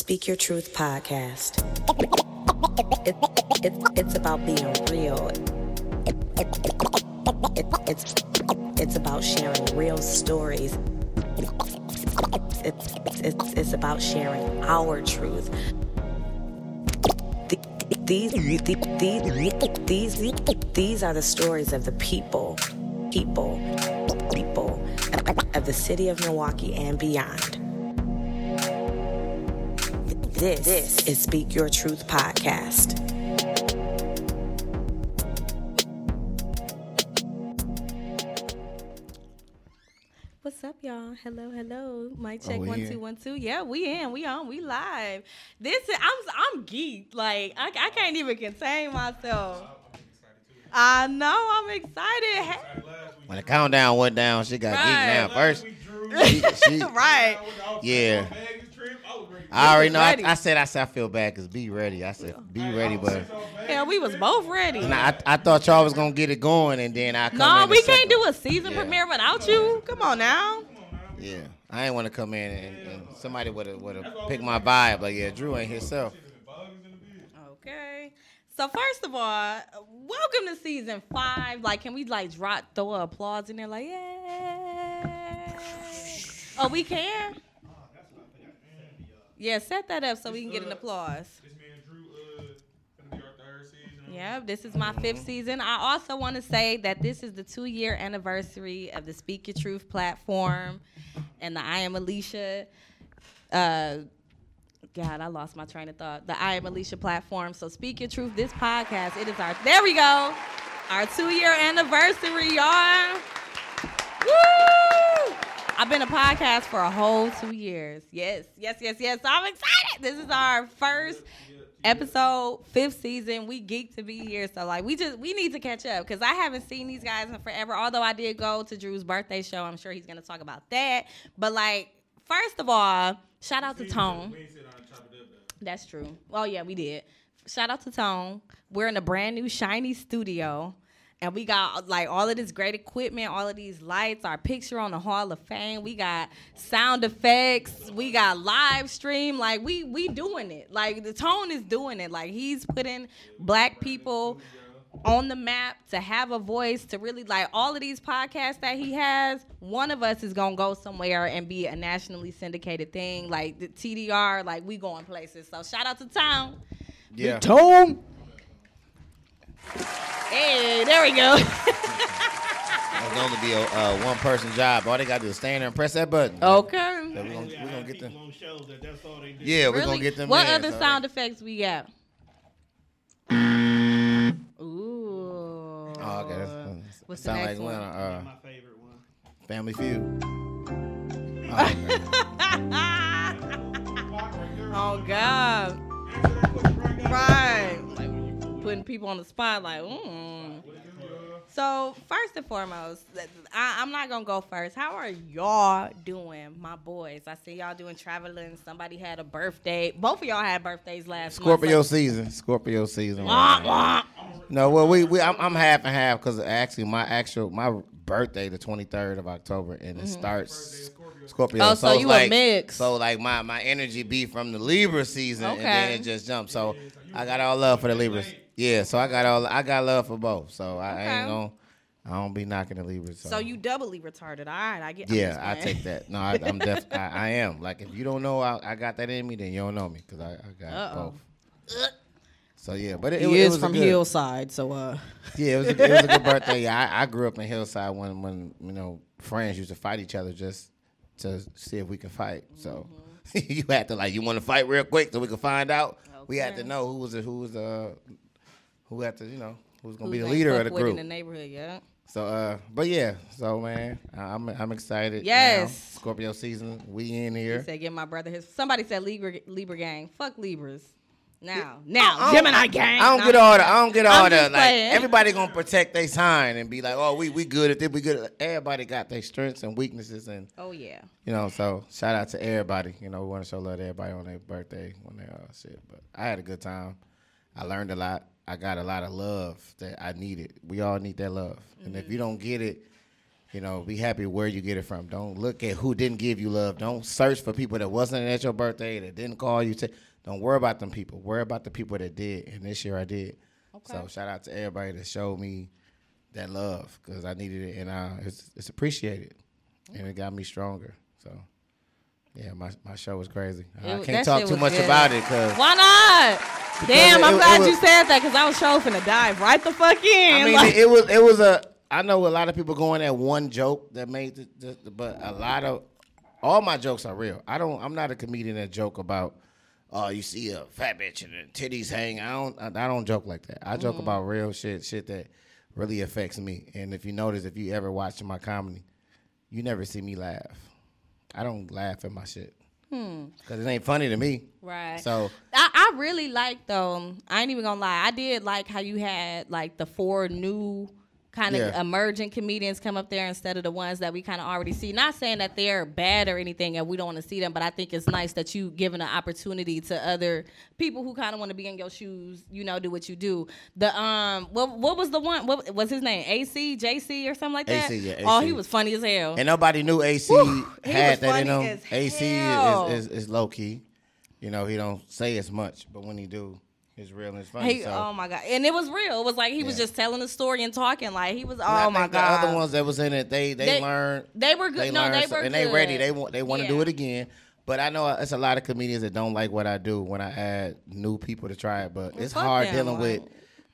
Speak Your Truth podcast. It, it, it's about being real. It, it, it's, it's about sharing real stories. It's, it's, it's about sharing our truth. These, these, these, these are the stories of the people, people, people of the city of Milwaukee and beyond. This, this is Speak Your Truth podcast. What's up, y'all? Hello, hello. Mic oh, check Oh, we one here? two one two. Yeah, we in. We on. We live. This is. I'm. I'm geeked. Like I, I can't even contain myself. I know. I'm excited. Hey. When the countdown went down, she got Right. geeked down first. She, she, right. yeah. I already know. I. I said I said I feel bad because be ready. I said be ready, but Yeah, we was both ready. nah, I, I thought y'all was gonna get it going, and then I come no, in we can't second. do a season Yeah. premiere without you. Come on now. Yeah, I ain't want to come in and, and somebody would have would have picked my vibe. Like yeah, Drew ain't himself. Okay. So first of all, welcome to season five. Like, can we like drop throw a applause in there? Like, yeah. Oh, we can. Yeah, set that up so we can get an applause. This man Drew, uh, gonna be our third season. Yeah, this is my fifth season. I also want to say that this is the two year anniversary of the Speak Your Truth platform and the I Am Alicia. Uh, God, I lost my train of thought. The I Am Alicia platform. So Speak Your Truth, this podcast, it is our, there we go, our two year anniversary, y'all. Woo! I've been a podcast for a whole two years. Yes, yes, yes, yes. So I'm excited. This is our first episode, fifth season. We geek to be here. So like we just we need to catch up because I haven't seen these guys in forever. Although I did go to Drew's birthday show. I'm sure he's gonna talk about that. But like, first of all, shout out to Tone. We ain't sit down and chop it up though. That's true. Oh yeah, we did. Shout out to Tone. We're in a brand new shiny studio. And we got like all of this great equipment, all of these lights, our picture on the Hall of Fame. We got sound effects. We got live stream. Like we we doing it. Like the tone is doing it. Like he's putting black people on the map to have a voice to really like all of these podcasts that he has one of us is gonna go somewhere and be a nationally syndicated thing like the tdr like we going places so shout out to town Yeah, tone hey there we go it's going to be a uh, one person job. All they got to do is stand there and press that button. okay So we gonna we gonna get them. on shows that that's all they do. Yeah, we really gonna get them. what in, other so- sound effects we got ooh Oh, okay. That's, that's, What's the next like one? uh, My favorite one. Family Feud. Oh, okay. oh god Right. Like putting people on the spot, like, mm. So, first and foremost, I, I'm not going to go first. How are y'all doing, my boys? I see y'all doing traveling. Somebody had a birthday. Both of y'all had birthdays last week. Scorpio month. season. Scorpio season. Wah, wah. No, well, we, we I'm, I'm half and half because actually my actual my birthday the 23rd of October and it starts Scorpio. Mm-hmm. Oh, so it's you a like, mix. So like my my energy be from the Libra season and then it just jumps. So I got all love for the Libras. Yeah, so I got all I got love for both. So I Okay. ain't gonna I don't be knocking the Libras. So, So, you doubly retarded. All right, I get yeah, I take that. No, I, I'm def I, I am. Like if you don't know I, I got that in me, then you don't know me because I, I got Uh-oh. both. So yeah, but it, it, it is was from good, Hillside, so uh, Yeah, it was a, it was a good birthday. Yeah, I, I grew up in Hillside when when you know friends used to fight each other just to see if we can fight. So Mm-hmm. you had to like you want to fight real quick so we could find out. We had to know who was the, who was uh who had to you know who's gonna Who be the leader of the group. in the neighborhood, yeah. So uh, but yeah, so man, I'm I'm excited. now. Yes. Scorpio season, we in He here. said, "Give my brother his." Somebody said Libra, Libra gang. Fuck Libras. Now, now, I Gemini gang. I don't get all the. I don't get all the. Like playing. everybody gonna protect their sign and be like, oh, we we good at this. We good. At, everybody got their strengths and weaknesses, and Oh yeah. you know. So shout out to everybody. You know, we want to show love to everybody on their birthday when they uh shit. But I had a good time. I learned a lot. I got a lot of love that I needed. We all need that love, and if you don't get it, You know, be happy where you get it from. Don't look at who didn't give you love. Don't search for people that wasn't at your birthday that didn't call you. T- don't worry about them people. Worry about the people that did. And this year I did. So shout out to everybody that showed me that love because I needed it and uh, it's, it's appreciated and it got me stronger. So yeah, my my show was crazy. I It- that can't talk too much good. about it because Why not? Damn, I'm it glad was- you said that because I was sure finna dive right the fuck in. I mean, like- it, was it was a. I know a lot of people going at one joke that made the, the, the- but a lot of all my jokes are real. I don't. I'm not a comedian that joke about. Oh, you see a fat bitch and the titties hang. I don't. I, I don't joke like that. I joke mm. about real shit, shit that really affects me. And if you notice, if you ever watch my comedy, you never see me laugh. I don't laugh at my shit Hmm. because it ain't funny to me. Right. So I, I really like though. I ain't even gonna lie. I did like how you had like the four new kind of Yeah. emerging comedians come up there instead of the ones that we kind of already see. Not saying that they're bad or anything, and we don't want to see them, but I think it's nice that you giving an opportunity to other people who kind of want to be in your shoes. You know, do what you do. The um, what what was the one? What was his name? AC, JC, or something like that. AC, yeah, AC. Oh, he was funny as hell. And nobody knew AC Whew, he had that in him. AC is, is, is low key. You know, he don't say as much, but when he do, it's real and it's funny. He, so. oh my god, and it was real. It was like he was just telling a story and talking. Like he was. And I Oh my god. The other ones that was in it, they they, They- learned. They were good. They no, they so- were and good. they ready. They want they want to do it again. But I know it's a lot of comedians that don't like what I do when I add new people to try it. But it's hard them, dealing like- with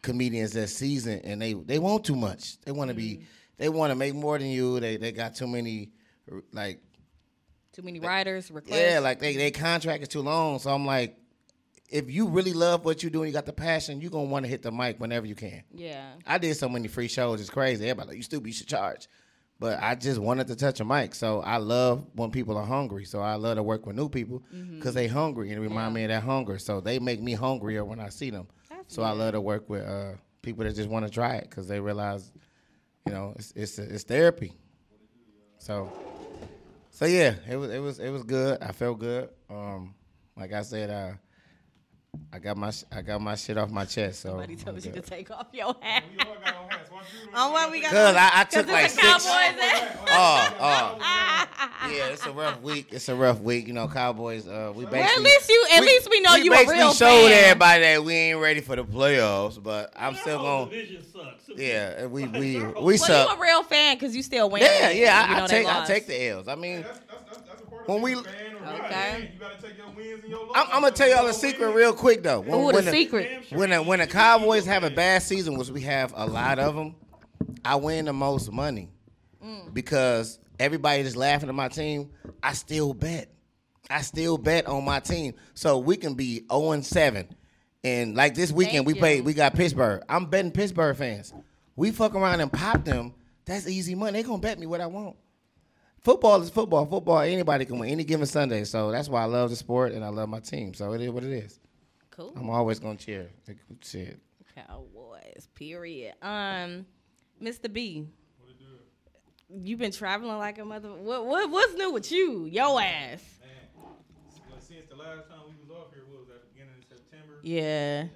comedians that seasoned and they they want too much. They want to be. Mm-hmm. They want to make more than you. They they got too many like Too many writers requests. Yeah, like they they contract is too long. So I'm like, if you really love what you do and you got the passion, you're gonna want to hit the mic whenever you can. yeah. I did so many free shows, it's crazy. Everybody like, you stupid, you should charge. But I just wanted to touch a mic. So I love when people are hungry. So I love to work with new people because they hungry and it remind me of that hunger. So they make me hungrier when I see them. That's so I love to work with uh, people that just want to try it because they realize, you know, it's it's it's therapy. So, so yeah, it was it was it was good. I felt good. Um, like I said, uh, I got my I got my shit off my chest. So Somebody told you to take off your hat. We all on hats. Why Drew don't On what we got? Cause I, I took it's like a six. Cowboys. Oh, oh. Yeah, it's a rough week. It's a rough week. You know, Cowboys. Uh, we basically. at least you- at least we know you a basically real showed fan. everybody that we ain't ready for the playoffs, but I'm That still going. division sucks. Yeah, we we we Well, you suck. a real fan because you still win. Yeah, yeah. I, I take I take the L's. I mean, That's, When we- a fan or being a Okay. fan. You gotta take your wins and your losses. I'm, I'm gonna tell y'all a secret real quick though. When, Ooh, when the secret. When the, when the Cowboys have a bad season, which we have a lot of them, I win the most money Mm. because everybody just laughing at my team. I still bet. I still bet on my team, so we can be 0 and 7. And like this weekend, Thank we you. played. We got Pittsburgh. I'm betting Pittsburgh fans. We fuck around and pop them. That's easy money. They gonna bet me what I want. Football is football. Football, anybody can win any given Sunday. So that's why I love the sport and I love my team. So it is what it is. Cool. I'm always gonna cheer. Shit. Cowboys. Period. Um, Mr. B. You've been traveling like a mother. What what what's new with you? Yo ass. Man, well, since the last time we was off here, what was that, the beginning of September? Yeah.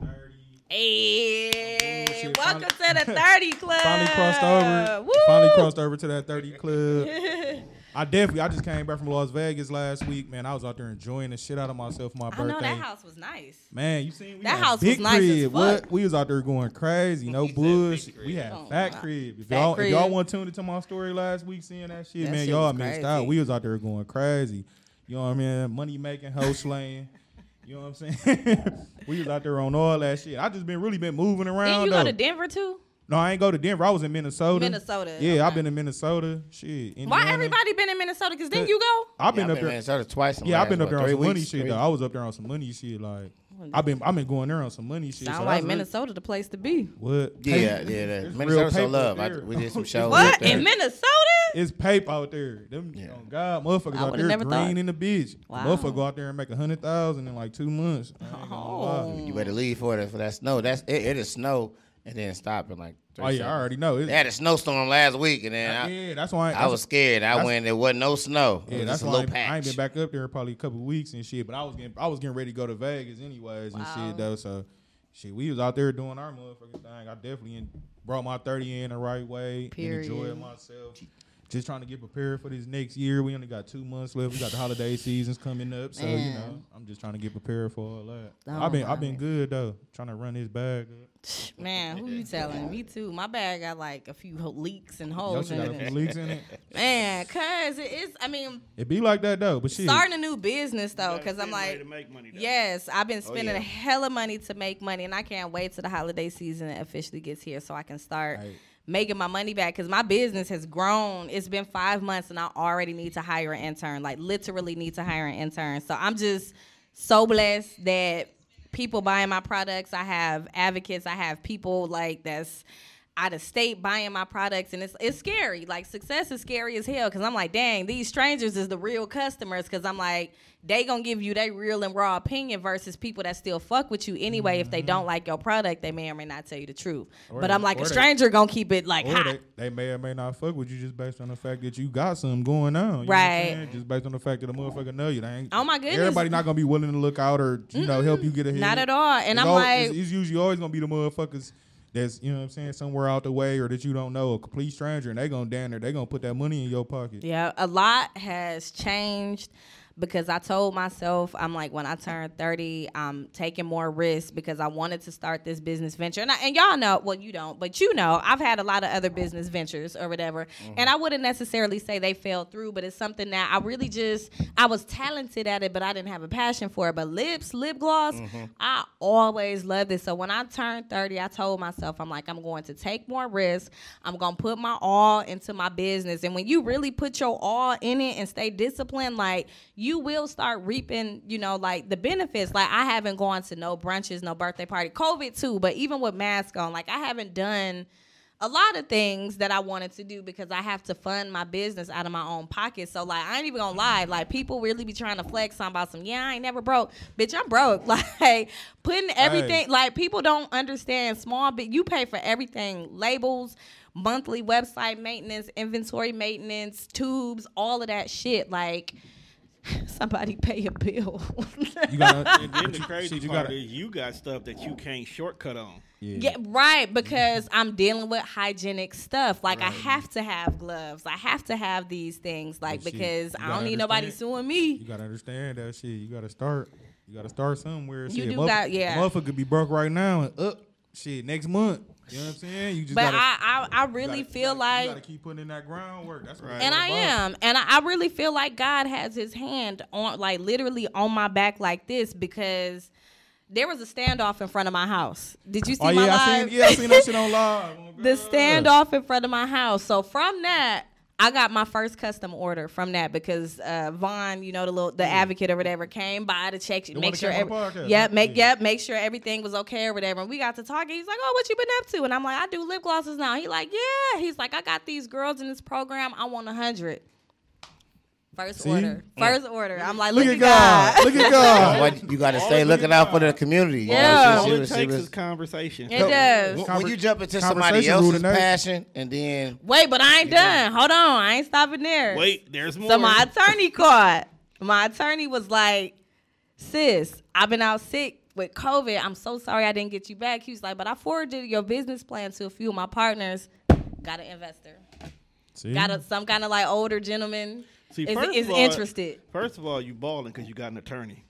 I done turned 30. Hey, Oh, welcome finally- to the 30 club. Finally crossed over. Woo! Finally crossed over to that 30 club. I definitely. I just came back from Las Vegas last week, man. I was out there enjoying the shit out of myself for my I birthday. know that house was nice. Man, you seen we That house big was nice as crib. fuck. What we was out there going crazy, no He said big bullshit. crib. We had Oh, fat wow. crib. If Fat y'all if y'all want to tune into my story last week, seeing that shit, That man, shit y'all missed crazy. out. We was out there going crazy. You know what I mean? Money making, hoe slaying. You know what I'm saying? we was out there on all that shit. I just been really been moving around. Didn't you though. go to Denver too? No, I ain't go to Denver. I was in Minnesota. Minnesota, Yeah, okay. I've been in Minnesota. Shit. Why everybody been in Minnesota? Cause didn't you go? I've been Yeah, up I've there. Minnesota twice. Yeah, I've been up what, there on three some money weeks? shit Three- though. I was up there on some money shit. Like I've been I've been going there on some money shit. Sound so like that's really- Minnesota the place to be. What? Yeah, Paper- yeah. That. Minnesota so love. I, we did some shows. What in Minnesota? It's paper out there. Them, Yeah. oh God, motherfuckers out there never green thought. in the bitch. Wow. Motherfucker go out there and make a hundred thousand in like two months. I ain't gonna. Oh. You better leave for that for that snow. That's it. It is snow and then stop in like. Three Oh yeah, I already know. It's, They had a snowstorm last week and then I, yeah, that's why I was scared. I that's- went. There wasn't no snow. It Yeah, was that's just a why I little ain't, patch. I ain't been back up there in probably a couple weeks and shit. But I was getting I was getting ready to go to Vegas anyways and Wow. shit though. So shit, we was out there doing our motherfucking thing. I definitely en- brought my thirty in the right way, Period. and enjoyed myself. Just trying to get prepared for this next year. We only got two months left. We got the holiday seasons coming up, so you know, I'm just trying to get prepared for all that. Oh, I've been I've been God. good though, trying to run this bag up. Man, who you telling? Me too. My bag got like a few leaks and holes in got a few it. leaks in it. Man, cause it is. I mean, It be like that though, but shit. starting a new business though, because I'm find a way like, to make money, yes, I've been oh, spending yeah. a of money to make money, and I can't wait till the holiday season officially gets here so I can start Right. Making my money back. Because my business has grown. It's been five months, and I already need to hire an intern. Like literally need to hire an intern. So I'm just so blessed that people buying my products. I have advocates. I have people like that's out of state buying my products and it's it's scary. Like success is scary as hell because I'm like, dang, these strangers is the real customers because I'm like, they gonna give you their real and raw opinion versus people that still fuck with you anyway. If they don't mm-hmm. like your product, they may or may not tell you the truth. Or but they- I'm like, a they- stranger gonna keep it like hot. they, they may or may not fuck with you just based on the fact that you got something going on. you know what I'm Right. Just based on the fact that a motherfucker know you. They ain't, Oh my goodness. Everybody not gonna be willing to look out or you know help you get ahead. Not at all. And It's I'm like, it's, it's usually always gonna be the motherfuckers that's you know what I'm saying somewhere out the way or that you don't know a complete stranger and they gonna down there they gonna put that money in your pocket. Yeah, a lot has changed because I told myself I'm like when I turn 30, I'm taking more risks because I wanted to start this business venture. And, I, and y'all know, well, you don't, but you know, I've had a lot of other business ventures or whatever. Mm-hmm. And I wouldn't necessarily say they fell through, but it's something that I really just I was talented at it, but I didn't have a passion for it. But lips, lip gloss, mm-hmm. I always loved it. So when I turned 30, I told myself I'm like I'm going to take more risks. I'm going to put my all into my business. And when you really put your all in it and stay disciplined, like you will start reaping, you know, like the benefits. Like I haven't gone to no brunches, no birthday party, COVID too, but even with mask on, like I haven't done a lot of things that I wanted to do because I have to fund my business out of my own pocket. So like I ain't even gonna lie, like people really be trying to flex on about some, yeah, I ain't never broke. Bitch, I'm broke. Like putting everything like people don't understand small but you pay for everything, labels, monthly website maintenance, inventory maintenance, tubes, all of that shit. Like somebody pay a bill. You gotta, And then the you- crazy shit, you part gotta- is you got stuff that you can't shortcut on. yeah. Yeah, right. Because I'm dealing with hygienic stuff. Like I have to have gloves. I have to have these things. Like But shit, because I don't need nobody suing me. You gotta understand that shit. You gotta start. You gotta start somewhere. You shit. do Motherf- got- yeah. Motherfucker could be broke right now and up shit next month. You know what I'm saying? You just But gotta, I, I, I really gotta- feel you gotta, like you gotta keep putting in that groundwork. That's right. and I am, and I, I really feel like God has His hand on, like literally on my back like this because there was a standoff in front of my house. Did you see Oh my yeah, I live? seen, yeah, I seen that shit on live. Oh, the standoff in front of my house. So from that, I got my first custom order from that because uh, Vaughn, you know, the little the advocate or whatever, came by to check, one make sure, every, yeah, make Yeah. yep, make sure everything was okay or whatever. And we got to talking. He's like, "Oh, what you been up to?" And I'm like, "I do lip glosses now." He like, "Yeah." He's like, "I got these girls in this program. I want a hundred. First See? order, first order. I'm like, Look look, at God. Look at God. What you got to stay looking out for the community. You know, Yeah. see- All see it what- see takes what- is conversation. It does. When, when you jump into somebody else's passion and then Wait, but I ain't done. Hold on, I ain't stopping there. Wait, there's more. So my attorney called. My attorney was like, "Sis, I've been out sick with COVID. I'm so sorry I didn't get you back." He was like, "But I forwarded your business plan to a few of my partners. Got an investor. See? Got a, some kind of like older gentleman See, is, first is of all- interested. First of all, you balling because you got an attorney.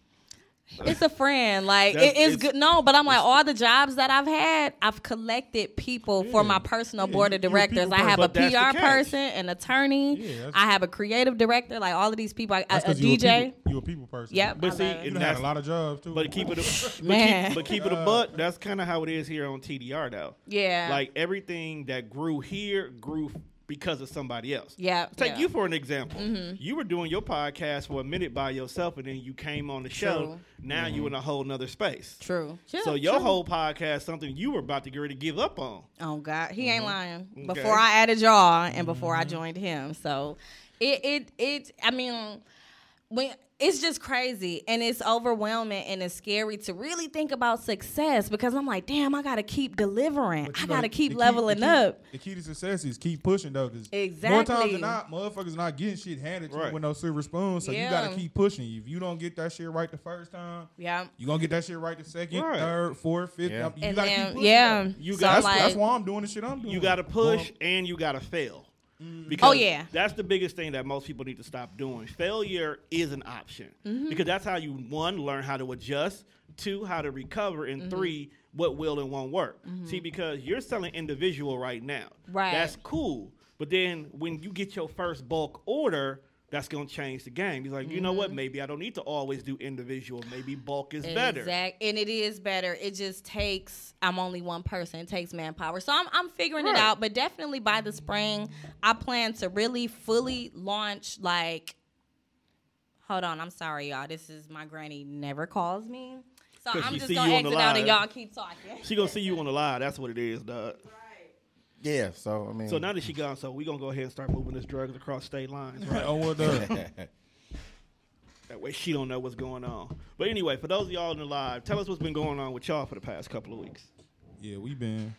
It's a friend. Like it, it's, it's- good. No, but I'm like all the jobs that I've had, I've collected people for my personal Yeah, board of directors. I have person. A PR person, an attorney. Yeah, I have a creative director. Like all of these people. I- A, That's a 'cause you DJ. people, you a people person. Yep. But I see, it. You had a lot of jobs too. But keep it, a, but, Man. keep, but keep it a uh, butt. That's kind of how it is here on TDR, though. Yeah. Like everything that grew here grew because of somebody else. Yeah, Take yeah. Mm-hmm. you for an example. You were doing your podcast for a minute by yourself, and then you came on the show. True. Now you're in a whole nother space. True. Yeah, So your true. whole podcast something you were about to get ready to give up on. Oh God, he ain't lying. Okay. Before I added y'all and before I joined him, so it it it. I mean, when it's just crazy and it's overwhelming and it's scary to really think about success because I'm like, damn, I gotta keep delivering. I know, gotta the keep key- leveling the key- up. The key to success is keep pushing though, because exactly. more times than not, motherfuckers are not getting shit handed to Right. you with no silver spoon. So you gotta keep pushing. If you don't get that shit right the first time, Yeah. you gonna get that shit right the second, Right. third, fourth, fifth. Yeah. You And gotta then keep pushing. yeah, though. You so got- That's, like, that's why I'm doing the shit I'm doing. You got to Going- push and you got to fail. Mm. Because Oh, yeah. that's the biggest thing that most people need to stop doing. Failure is an option Mm-hmm. because that's how you one learn how to adjust, two how to recover, and Mm-hmm. three what will and won't work. See, because you're selling individual right now, Right. That's cool, but then when you get your first bulk order. That's gonna change the game. He's like, you know Mm-hmm. what? Maybe I don't need to always do individual. Maybe bulk is better. Exact, and it is better. It just takes. I'm only one person. It takes manpower, so I'm I'm figuring it out. But definitely by the spring, I plan to really fully launch. Like, hold on, I'm sorry, y'all. This is my granny never calls me, So I'm just gonna you on exit out and y'all keep talking. She gonna see you on the live. That's what it is, dog. Yeah, so I mean, So now that she mm. gone, so we gonna go ahead and start moving this drugs across state lines, right? oh, what the? That way she don't know what's going on. But anyway, for those of y'all in the live, tell us what's been going on with y'all for the past couple of weeks. yeah, we been.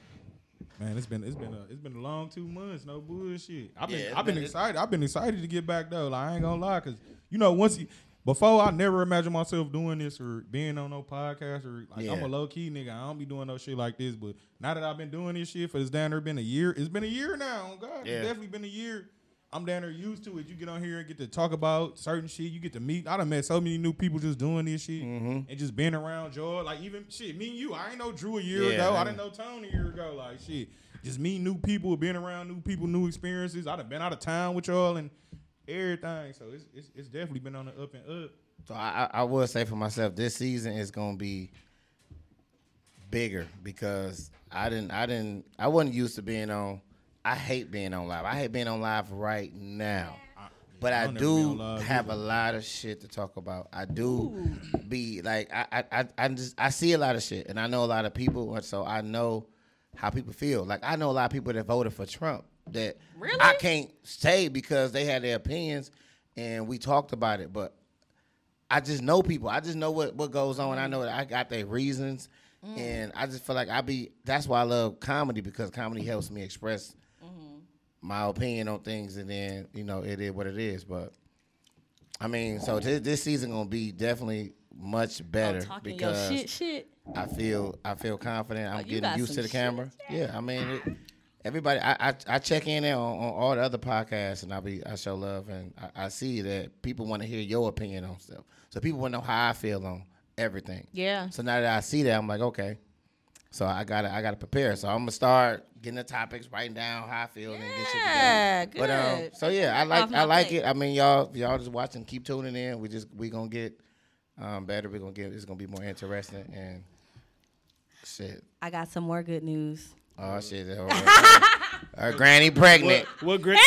Man, it's been it's been a it's been a long two months. No bullshit. I've been Yeah, it's I've been, been- excited. I've been excited to get back though. Like I ain't gonna lie, cause you know once you before I never imagined myself doing this or being on no podcast or like I'm a low key nigga. I don't be doing no shit like this. But now that I've been doing this shit for this down there been a year. It's been a year now. Oh God, Yeah. it's definitely been a year. I'm down there used to it. You get on here and get to talk about certain shit. You get to meet. I done met so many new people just doing this shit Mm-hmm. and just being around Joy. Like even shit, me and you. I ain't know Drew a year Yeah, ago. I I didn't know Tony a year ago. Like shit, just meeting new people, being around new people, new experiences. I done been out of town with y'all and everything. So it's it's, it's definitely been on the up and up. So I, I will say for myself, this season is gonna be bigger because I didn't I didn't I wasn't used to being on. I hate being on live. I hate being on live right now. But I I'll never be on do have either. a lot of shit to talk about. I do be like I, I I I just I see a lot of shit and I know a lot of people and so I know how people feel. Like I know a lot of people that voted for Trump that Really? I can't say because they had their opinions and we talked about it, but I just know people. I just know what, what goes on. I mm. know that I got their reasons, mm. and I just feel like I be. That's why I love comedy because comedy mm-hmm. helps me express mm-hmm. my opinion on things, and then you know it is what it is. But I mean, so this, this season gonna be definitely much oh, better Oh, your because shit, shit. I feel I feel confident. I'm Oh, getting used to the shit, camera. Yeah, I mean, it, everybody. I, I I check in on, on all the other podcasts, and I be I show love, and I, I see that people want to hear your opinion on stuff. So people want to know how I feel on everything. Yeah. So now that I see that, I'm like, okay. So I gotta I gotta prepare. So I'm gonna start getting the topics, writing down how I feel, and get shit Yeah, together. But um, so yeah, I like I like plate. it. I mean, y'all y'all just watching, keep tuning in. We just we gonna get um better. We gonna get it's gonna be more interesting and shit. I got some more good news. Oh shit! Her, her granny pregnant. What Granny?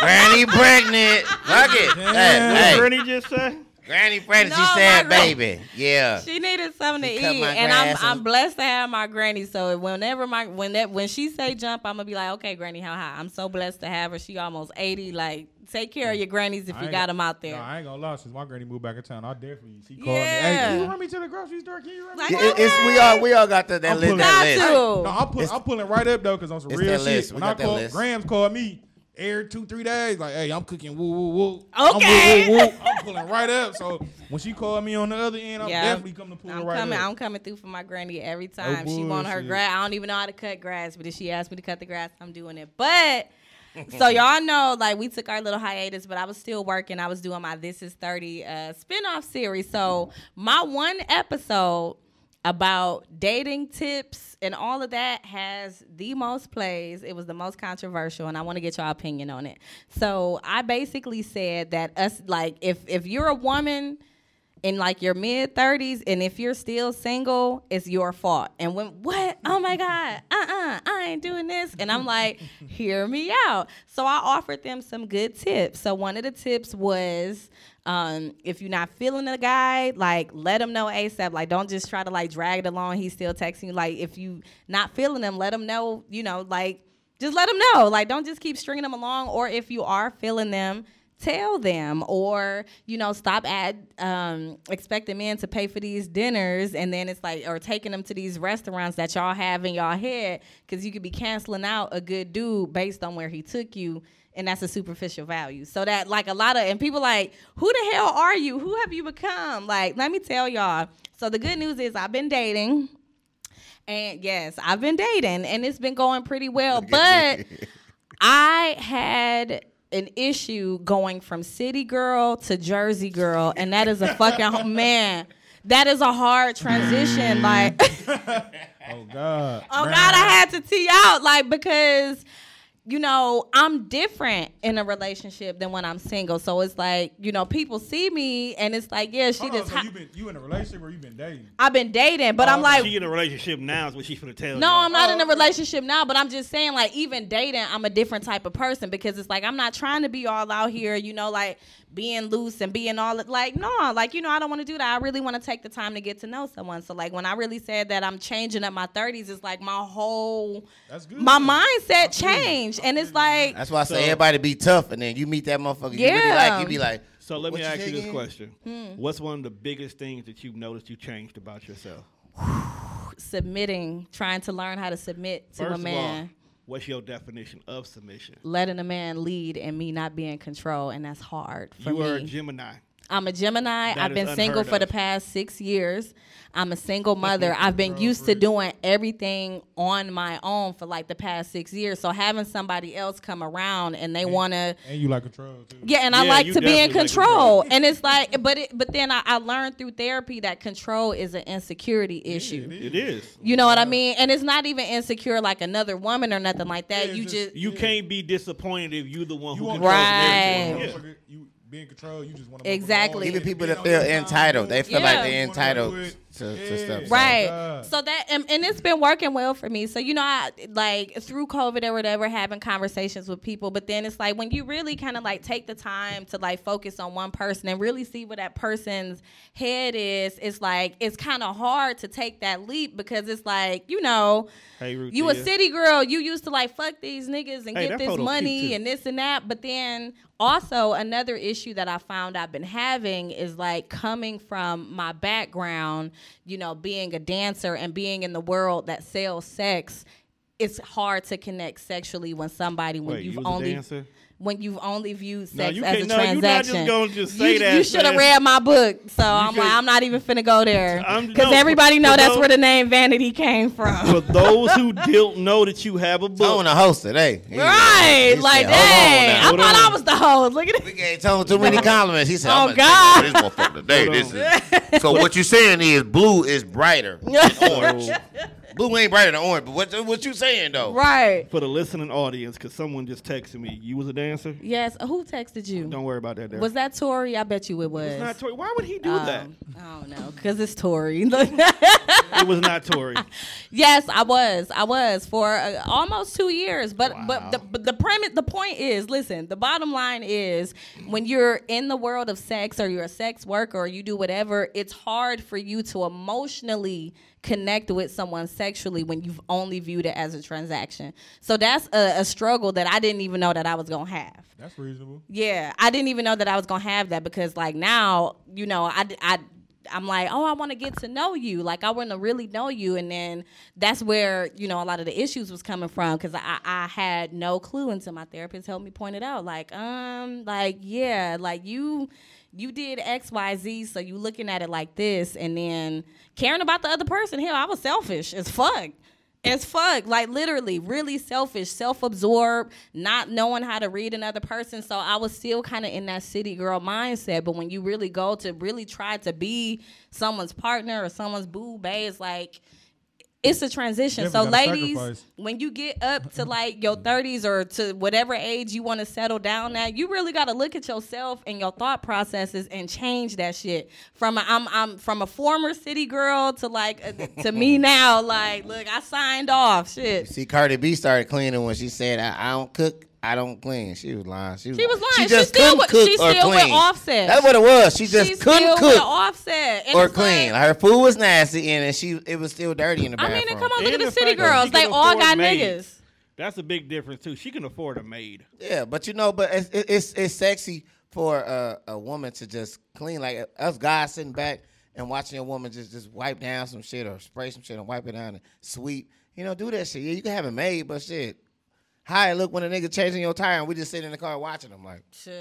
Granny pregnant. Fuck it. Hey, What hey. Granny just say? Granny pregnant. No, she said, my "Baby, yeah." She needed something She to eat, and I'm grass I'm blessed to have my granny. So whenever my when that when she say jump, I'm gonna be like, okay, granny, how high? I'm so blessed to have her. She almost 80. Like, take care of your grannies if I you got got- them out there. No, I ain't gonna lie. Since my granny moved back in town, I definitely she called Yeah. me. Hey, can you run me to the grocery store? Can you run me? Like, Yeah, it- it's we all we all got that that I'm list. pulling- That Got list. to. No, I'm, pull, I'm pulling right up though, cause on some real that shit. When I call, list. Grams called me every two three days, like, hey, I'm cooking woo woo woo. Okay. I'm, woo, woo, woo. I'm pulling right up. So when she called me on the other end, I'm Yeah. definitely coming to pull I'm her right coming. up. I'm coming through for my granny every oh, time. she want her grass. I don't even know how to cut grass, but if she asks me to cut the grass, I'm doing it. But so y'all know, like we took our little hiatus, but I was still working. I was doing my This Is Thirty uh, spinoff series. So my one episode about dating tips and all of that has the most plays. It was the most controversial, and I want to get your opinion on it. So I basically said that us like if if you're a woman in like your mid 30s and if you're still single it's your fault. And when what? Oh my god. Uh-uh i ain't doing this. And i'm like hear me out. So i offered them some good tips. So one of the tips was um, if you're not feeling a guy like let him know asap like don't just try to like drag it along. He's still texting you. Like if you not feeling him let him know you know like just let them know. Like don't just keep stringing them along. Or if you are feeling them tell them or you know stop at um, expecting men to pay for these dinners and then it's like or taking them to these restaurants that y'all have in y'all head because you could be canceling out a good dude based on where he took you and that's a superficial value. So that like a lot of and people like who the hell are you? Who have you become? Like let me tell y'all. So the good news is i've been dating and yes i've been dating and it's been going pretty well but I had an issue going from city girl to Jersey girl, and that is a fucking man. That is a hard transition. Like, Oh God. oh God, I had to tee out like because you know I'm different in a relationship than when I'm single. So it's like you know people see me and it's like yeah she Hold on, just. so hot- you been you in a relationship or you been dating? I've been dating, but Oh, I'm like She in a relationship now is what she's gonna tell No, y'all. I'm not Oh, in a oh. relationship now, but I'm just saying, like, even dating, I'm a different type of person because it's like I'm not trying to be all out here, you know, like being loose and being all like, no, like, you know, I don't want to do that. I really want to take the time to get to know someone. So, like, when I really said that I'm changing up my 30s, it's like my whole That's good. my mindset feel you. changed, I and it's like, That's why I say So- everybody be tough, and then you meet that motherfucker you really Yeah. like, you be like, So let me ask say you this question: Hmm. What's one of the biggest things that you've noticed you changed about yourself? submitting, trying to learn how to submit to First a of all, man. What's your definition of submission? letting a man lead and me not be in control, and that's hard for you me. You are a Gemini. I'm a Gemini. That I've been single unheard for the past six years. I'm a single mother. I've been used to doing everything on my own for like the past six years. So having somebody else come around and they want to, And you like control too. yeah, and I Yeah, like to be in definitely like control. and it's like, but it, but then I, I learned through therapy that control is an insecurity issue. It is. You know what I mean? And it's not even insecure like another woman or nothing like that. Yeah, you just, just- You can't be disappointed if you're the one You who want controls Right. the narrative. You, you be in control. You just want Exactly. even people that that feel entitled, they feel like they're entitled to, to stuff. so- right. God. so that and, and it's been working well for me. So you know i like through covid or whatever having conversations with people but then it's like when you really kind of like take the time to like focus on one person and really see where that person's head is it's like it's kind of hard to take that leap because it's like you know Hey, Ruth, you a city girl. You used to like fuck these niggas and Hey, get this money and this and that. But then also another issue that i found i've been having is like coming from my background you know being a dancer and being in the world that sells sex it's hard to connect sexually when somebody when Wait, you've you only dancer? When you've only viewed No, sex you as a can't- no, you not transaction. just gonna just say you, that, You should have read my book, so I'm like, I'm not even finna go there because no, everybody know that's those- where the name Vanity came from. For those who don't know that you have a book, I want to host it, hey. He- Right, he like said, "Hold dang, now." I thought on. I was the host. Look at it. We it. gave Tone too many compliments. He said, Oh, I'm God. This motherfucker today. This is, so what you saying is blue is brighter than orange. Blue ain't brighter than orange, but what what you saying though? Right. for the listening audience, because someone just texted me, you was a dancer. Yes. Who texted you? Don't worry about that. There. Was that Tori? I bet you it was. It's not Tori. Why would he do that? Um, I don't know, cause it's Tori. It was not Tori. yes, I was. I was for uh, almost two years. But but the but the premise, the point is, listen. The bottom line is, when you're in the world of sex or you're a sex worker or you do whatever, it's hard for you to emotionally connect with someone sexually when you've only viewed it as a transaction. So that's a, a struggle that I didn't even know that I was gonna have. That's reasonable. Yeah, I didn't even know that I was gonna have that because like now, you know, I I I'm like, oh, I want to get to know you. Like I want to really know you, and then that's where you know a lot of the issues was coming from because I I had no clue until my therapist helped me point it out. Like um, like yeah, like you. You did X, Y, Z, so you looking at it like this, and then caring about the other person. Hell, I was selfish as fuck. As fuck. Like literally really selfish self-absorbed not knowing how to read another person. So i was still kind of in that city girl mindset. But when you really go to really try to be someone's partner or someone's boo bae it's like it's a transition. So, ladies, sacrifice. when you get up to like your 30s or to whatever age you want to settle down at, you really got to look at yourself and your thought processes and change that shit. From a, I'm I'm from a former city girl to like uh, to me now. Like, look, I signed off. Shit. See, Cardi B started cleaning when she said, I, I don't cook, I don't clean. She was lying. She was, She was lying. She She just still couldn't with- cook she or still with clean. Offset. That's what it was. She just She's couldn't still cook with offset and or clean. like- her food was nasty and then she it was still dirty in the bathroom. I mean, come on, look And at the the city girls. They all got maids. niggas. That's a big difference too. She can afford a maid. Yeah, but you know, but it's, it's it's sexy for a, a woman to just clean like us guys sitting back and watching a woman just just wipe down some shit or spray some shit and wipe it down and sweep. You know, do that shit. Yeah, you can have it made, but shit. How it look when a nigga changing your tire and we just sit in the car watching him like. Sure.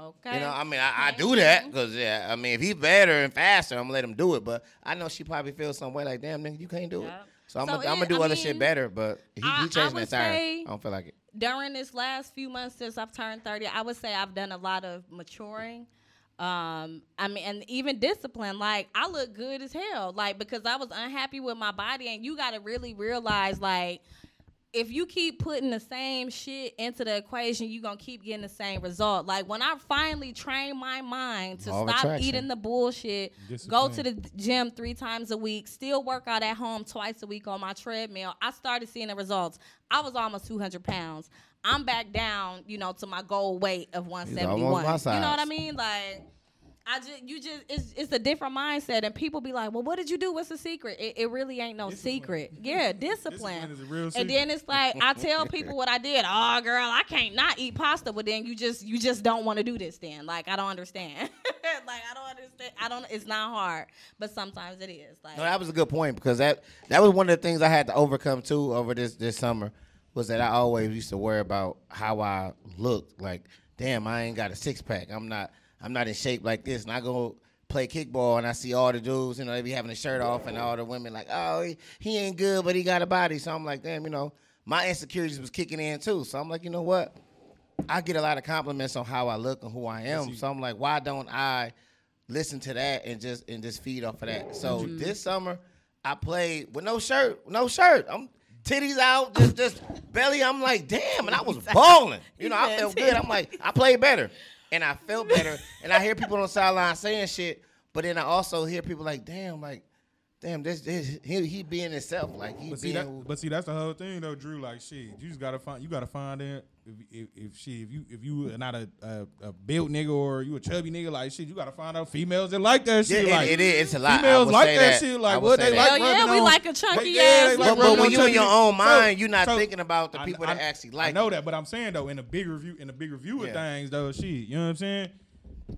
Okay. You know, I mean, I, I do that because yeah, I mean, if he's better and faster, I'm gonna let him do it. But I know she probably feels some way like, damn, nigga, you can't do it. So I'm So gonna, I'm gonna do I other mean, shit better. But he, I- he changing that tire. I don't feel like it. during this last few months since I've turned 30, I would say I've done a lot of maturing. Um, I mean, and even discipline. Like, I look good as hell. Like, because I was unhappy with my body, and you got to really realize, like, if you keep putting the same shit into the equation, you're gonna keep getting the same result. Like when I finally trained my mind to Law stop eating the bullshit, go to the gym three times a week, still work out at home twice a week on my treadmill, I started seeing the results. I was almost 200 pounds. I'm back down, you know, to my goal weight of 171. You know what I mean? Like. I just, you just, it's, it's a different mindset, and people be like, "Well, what did you do? What's the secret?" It, it really ain't no Discipline. secret. Yeah, discipline. Discipline is a real and secret. then it's like I tell people what I did. Oh, girl, I can't not eat pasta, but then you just, you just don't want to do this. Then, like, I don't understand. like, I don't understand. I don't. It's not hard, but sometimes it is. Like, No, that was a good point because that that was one of the things I had to overcome too over this this summer was that I always used to worry about how I looked. Like, damn, I ain't got a six pack. I'm not I'm not in shape like this, and I go play kickball and I see all the dudes, you know, they be having a shirt off, and all the women like, oh, he, he ain't good, but he got a body. So I'm like, damn, you know, my insecurities was kicking in too. So I'm like, you know what? I get a lot of compliments on how I look and who I am. So I'm like, why don't I listen to that and just and just feed off of that? So this summer I played with no shirt, no shirt. I'm titties out, just just belly. I'm like, damn, and I was balling. You know, I felt good. I'm like, I played better. And I felt better. and I hear people on the sideline saying shit, but then I also hear people like, damn, like, damn, this, this he, he being himself. Like he But see, being that, but see, that's the whole thing though, Drew. Like, shit, you just gotta find, you gotta find it. If, if, if shit, if you if you are not a, a a built nigga or you a chubby nigga, like shit, you gotta find out females that like that Yeah, shit. it- like, it is. It's a lot. Females will like say that, that. shit. Like what they that. like. Hell yeah, we on- like a chunky they- ass they nigga. like But, but when on you in your chunky- own So- mind, you're not so- thinking about the people I, that actually like I know it. that, but I'm saying though, in a bigger view, in a bigger view of Yeah. things though, shit, you know what I'm saying?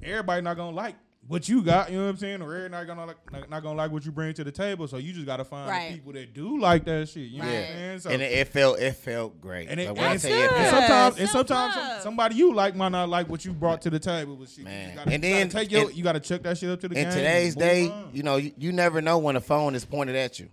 Everybody not gonna like what you got, you know what I'm saying? Or everybody not gonna like, not, not gonna like what you bring to the table. So you just gotta find Right. the people that do like that shit. You know what Yeah, I'm saying? So and it, it felt it felt great. And it- Like, and say it and sometimes, and sometimes some- somebody you like might not like what you brought to the table. But shit, Man. just gotta, And you gotta then- take your, and- you gotta chuck that shit up to the in game. today's and day, on. you know, you, you never know when a phone is pointed at you.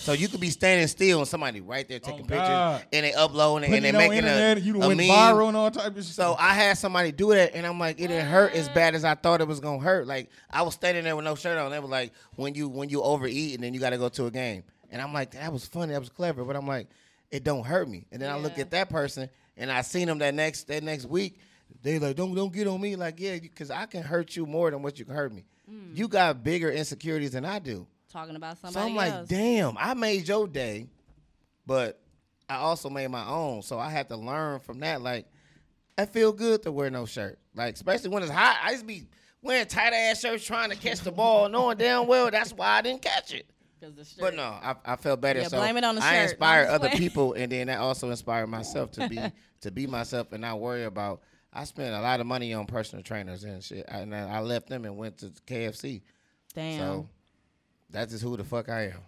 So you could be standing still and somebody right there taking Oh, pictures God. and they uploading it Putting and they it on making internet, a, you done a went meme. viral and all type of shit. So I had somebody do that, and I'm like, it didn't hurt as bad as I thought it was gonna hurt. Like I was standing there with no shirt on. They were like, when you when you overeat and then you got to go to a game, and I'm like, that was funny, that was clever, but I'm like, it don't hurt me. And then I look at that person, and I seen them that next that next week. They like, don't don't get on me. Like, yeah, because I can hurt you more than what you can hurt me. Mm. You got bigger insecurities than I do. Talking about somebody. So I'm like, else. damn, I made your day, but I also made my own. So I had to learn from that. Like, I feel good to wear no shirt. Like, especially when it's hot. I used to be wearing tight ass shirts trying to catch the ball, knowing damn well that's why I didn't catch it. 'Cause the shirt- But no, I, I felt better. Yeah, so blame it on the I shirt. inspire just other playing. people, and then that also inspired myself to be to be myself and not worry about. I spent a lot of money on personal trainers and shit, and I left them and went to KFC. Damn. So that's just who the fuck I am.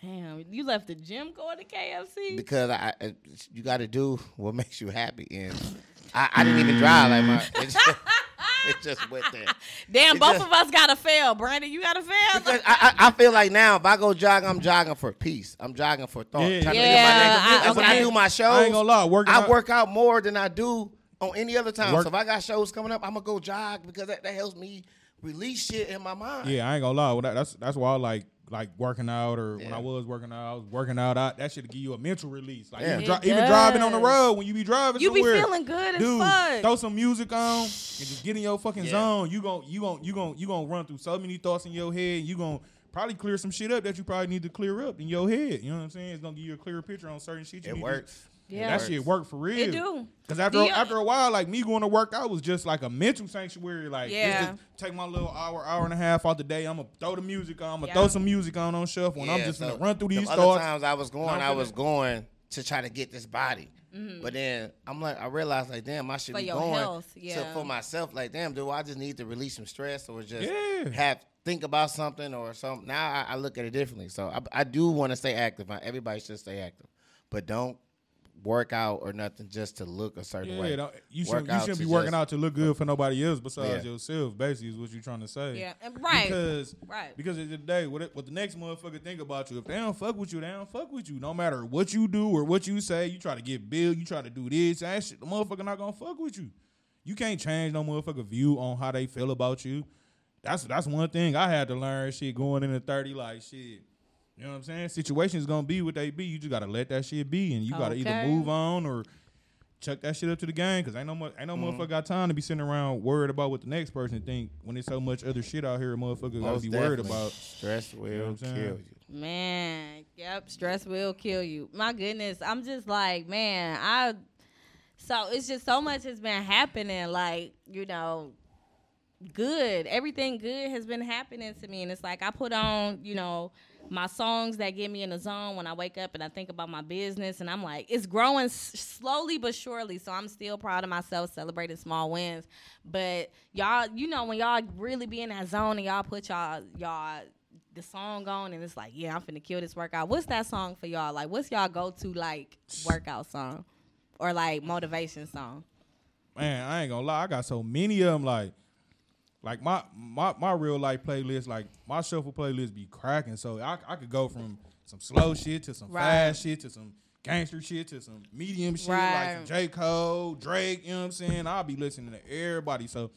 Damn. You left the gym going to KFC? because I, I you got to do what makes you happy, and I, I didn't even drive like my. It just, it just went there. Damn, it both just- of us gotta fail. Brandon, you gotta fail. Because I, I, I feel like now if I go jogging, I'm jogging for peace. I'm jogging for thought. Yeah. Time Yeah, get my I- Like when I do my shows, I ain't gonna lie, working I out- work out more than I do on any other time. Work- So if I got shows coming up, I'm gonna go jog because that, that helps me release shit in my mind. Yeah, I ain't gonna lie. Well, that, that's that's why I like like working out, or when I was working out, I was working out. I, that should give you a mental release. Like Yeah. even, dri- even driving on the road when you be driving, You be somewhere, feeling good as dude, fuck. Throw some music on and just get in your fucking Yeah. zone. You gon' you gon' you gon' you gon' run through so many thoughts in your head. You gon' probably clear some shit up that you probably need to clear up in your head. You know what I'm saying? It's gonna give you a clearer picture on certain shit. You It need to- works. Yeah. that shit work for real. It do. Cause after Do you- after a while, like me going to work out was just like a mental sanctuary. Like Yeah. just take my little hour, hour and a half out the day. I'm gonna throw the music on. I'm gonna Yeah. throw some music on on shuffle, and I'm just so gonna run through them these other thoughts. times I was going, I'm was going to try to get this body. But then I'm like, I realized like, damn, I should Mm-hmm. For be your going health, to- for myself. Like, damn, do I just need to release some stress or just Yeah. have think about something or something? Now I, I look at it differently. So I, I do want to stay active. Everybody should stay active, but don't work out or nothing just to look a certain Yeah, way. don't, you shouldn't, you shouldn't to be working just- out to look good for nobody else besides Yeah. yourself. Basically, is what you're trying to say. Yeah, and- right. Because Right. because at the end of the day, what, it- what the next motherfucker think about you? If they don't fuck with you, they don't fuck with you. No matter what you do or what you say, you try to get billed, you try to do this, that shit. The motherfucker not gonna fuck with you. You can't change no motherfucker view on how they feel about you. That's that's one thing I had to learn. Shit, going into thirty, like shit. You know what I'm saying? Situations gonna be what they be. You just gotta let that shit be, and you gotta either move on or chuck that shit up to the game. Cause ain't no mo- ain't no Mm-hmm. motherfucker got time to be sitting around worried about what the next person think when there's so much other shit out here. A motherfucker gotta Most be worried about. stress will know what I'm saying? kill you. Man, yep, stress will kill you. My goodness, I'm just like, man, I. So it's just so much has been happening, like you know, good. Everything good has been happening to me, and it's like I put on, you know, my songs that get me in the zone when I wake up and I think about my business, and I'm like, it's growing s- slowly but surely. So I'm still proud of myself, celebrating small wins. But y'all, you know, when y'all really be in that zone and y'all put y'all y'all the song on and it's like, yeah, I'm finna kill this workout. What's that song for y'all? Like, what's y'all go to like workout song or like motivation song? Man, I ain't gonna lie, I got so many of them. Like, like my my my real life playlist, like my shuffle playlist be cracking. So I I could go from some slow shit to some Right. fast shit to some gangster shit to some medium shit like Right. some J Cole, Drake. You know what I'm saying? I'll be listening to everybody. So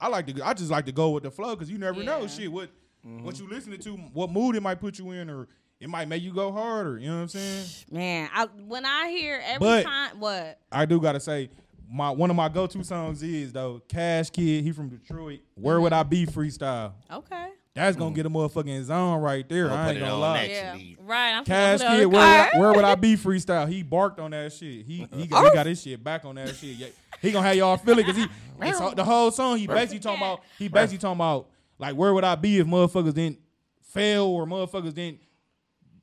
I like to I just like to go with the flow because you never know shit what Mm-hmm. what you listening to, what mood it might put you in, or it might make you go harder. You know what I'm saying? Man, I when I hear every But- time what I do gotta say, my one of my go to songs is though Cash Kidd. He from Detroit. Where would I be freestyle? okay. That's gonna get a motherfucking zone right there. I'll I ain't gonna lie. Yeah, right. I'm finna Cash put it on Kid, where would, I, where would I be freestyle? He barked on that shit. He he got, he oh. got his shit back on that shit. Yeah, He gonna have y'all feel it because he it's the whole song. He basically talking about he basically talking about like where would I be if motherfuckers didn't fail or motherfuckers didn't mo-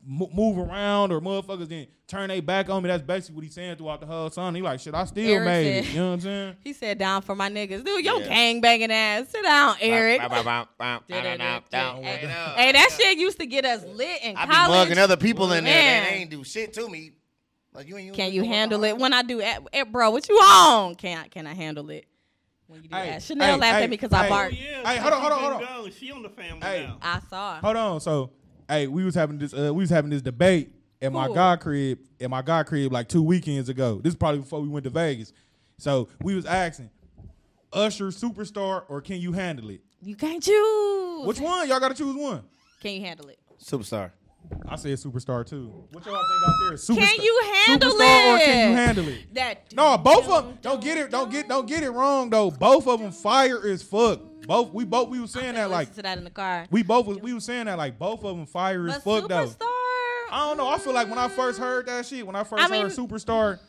move around or motherfuckers didn't turn their back on me. That's basically what he's saying throughout the whole song. He like shit. I still Eric made it. You know what I'm saying? He said down for my niggas. Dude, your Yeah. gang banging ass. Sit down, Eric. Hey, Hey, hey, that shit used to get us lit in I be college. mugging other people in there. Man. They ain't do shit to me. Like you ain't. Can you handle it when I do it? Eh, bro, what you on? Can I, can I handle it? When you do Hey, that. Chanel hey, laughed hey, at me because I hey. Oh, barked. yeah. Hey, hold on, hold on, she hold on. She on the family Hey. now. I saw. Hold on. So, hey, we was having this. Uh, we was having this debate at my Cool. god crib. At my god crib, like two weekends ago. This is probably before we went to Vegas. So we was asking, Usher superstar or can you handle it? You can't choose. Which one? Y'all got to choose one. Can you handle it? Superstar. I said superstar too. What y'all think out there? Superstar, Can you handle superstar or can you handle it? That No, both of them. Don't get it. Don't get. Don't get it wrong though. Both of them fire as fuck. Both. We both. We was saying that like. to that in the car. We both was. We was saying that like both of them fire as fuck though. superstar. I don't know. I feel like when I first heard that shit, when I first I mean- heard Superstar,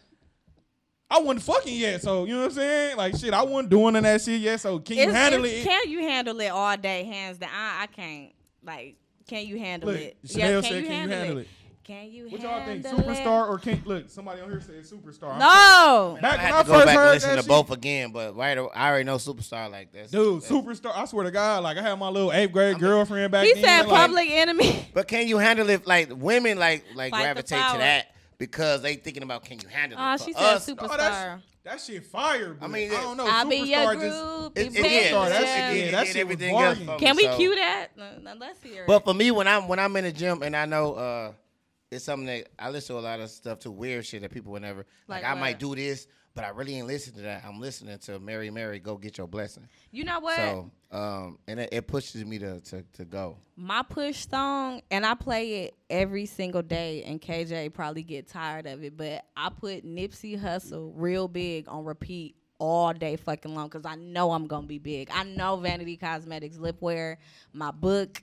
I wasn't fucking yet. So you know what I'm saying? Like shit, I wasn't doing that shit yet. So can you handle it? Can you handle it all day, hands down? I, I can't. Like, can you handle Look, it? Chanel said, "Can you handle it?" Can you handle it? What y'all think? handle it? Superstar or can look? Somebody on here said Superstar. No. Back I when had I to go first back and listen to shit, both again, but right, I already know superstar like this. dude, Superstar. I swear to God, like I had my little eighth grade girlfriend back He then. said like, public enemy. But can you handle it? Like women, like like Fight gravitate to that because they thinking about can you handle Oh, it? For she said us, super- Oh, Superstar. That shit fire. But I mean, mean, I don't know. I'll be your Superstar just. group. It, it, yeah, Superstar, that that's- shit, yeah, it, that shit everything was else. bargain. for me, Can we so- cue that? No, no, let's hear it. But for me, when I'm when I'm in the gym and I know uh, it's something that I listen to a lot of stuff to weird shit that people would never like. Like I might do this, but I really ain't listening to that. I'm listening to Mary Mary Go Get Your Blessing. you know what? So um, and it, it pushes me to, to to go. my push song and I play it every single day and KJ probably get tired of it, but I put Nipsey Hussle real big on repeat all day fucking long because I know I'm gonna be big. I know Vanity Cosmetics, lip wear, my book,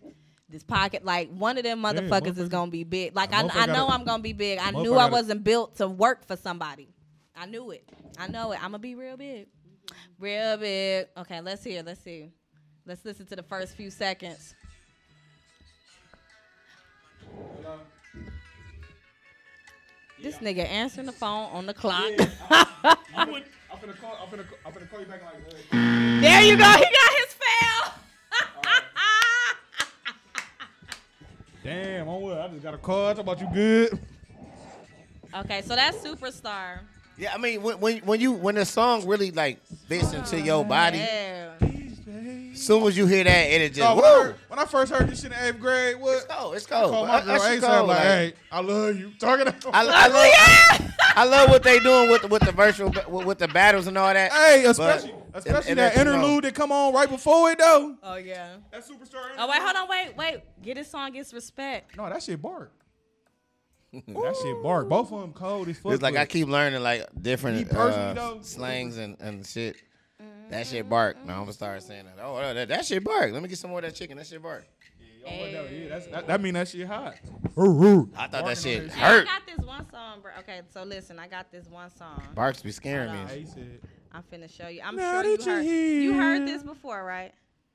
this pocket, like one of them motherfuckers is gonna be big. Like I, motherfucker know gotta- I'm gonna be big. I knew I wasn't built to work for somebody. I knew it. I know it. I'm gonna be real big. Real big. Okay, let's hear. Let's see. Let's listen to the first few seconds. This nigga answering the phone on the clock. I'm finna call. I'm finna. I'm finna call you back like. Uh, there you go. He got his fail. Damn, on what? I just got a call. Talk about you good. okay, so that's superstar. Yeah, I mean when when when you when the song really like fits into your oh, body, Yeah. as soon as you hear that, it just Oh, when, I heard, when I first heard this shit in eighth grade, It's what? cold. It's I cold. called my that girl shit ASAP cold, like, like- hey, I love you. Talking to I, I love, I love what they doing with with the virtual with, with the battles and all that. Hey, But- especially especially and that let you know. interlude that come on right before it though. Oh yeah. That superstar. Oh wait, hold on, wait, wait. Get his song gets respect. No, that shit bark. That shit bark. Both of them cold as fuck. It's like I keep learning like different personally, uh, though- slangs and, and shit. That shit bark. Now I'm gonna start saying that. Oh, that, that shit bark. Let me get some more of that chicken. That shit bark. That- yeah, that's, that, that mean that shit hot. I thought that shit on that I hurt. got this one song, bro. Okay, so listen, I got this one song. Barks be scaring me. Hey, he said, I'm finna show you. I'm Now sure you that you heard. You heard here. this before, right?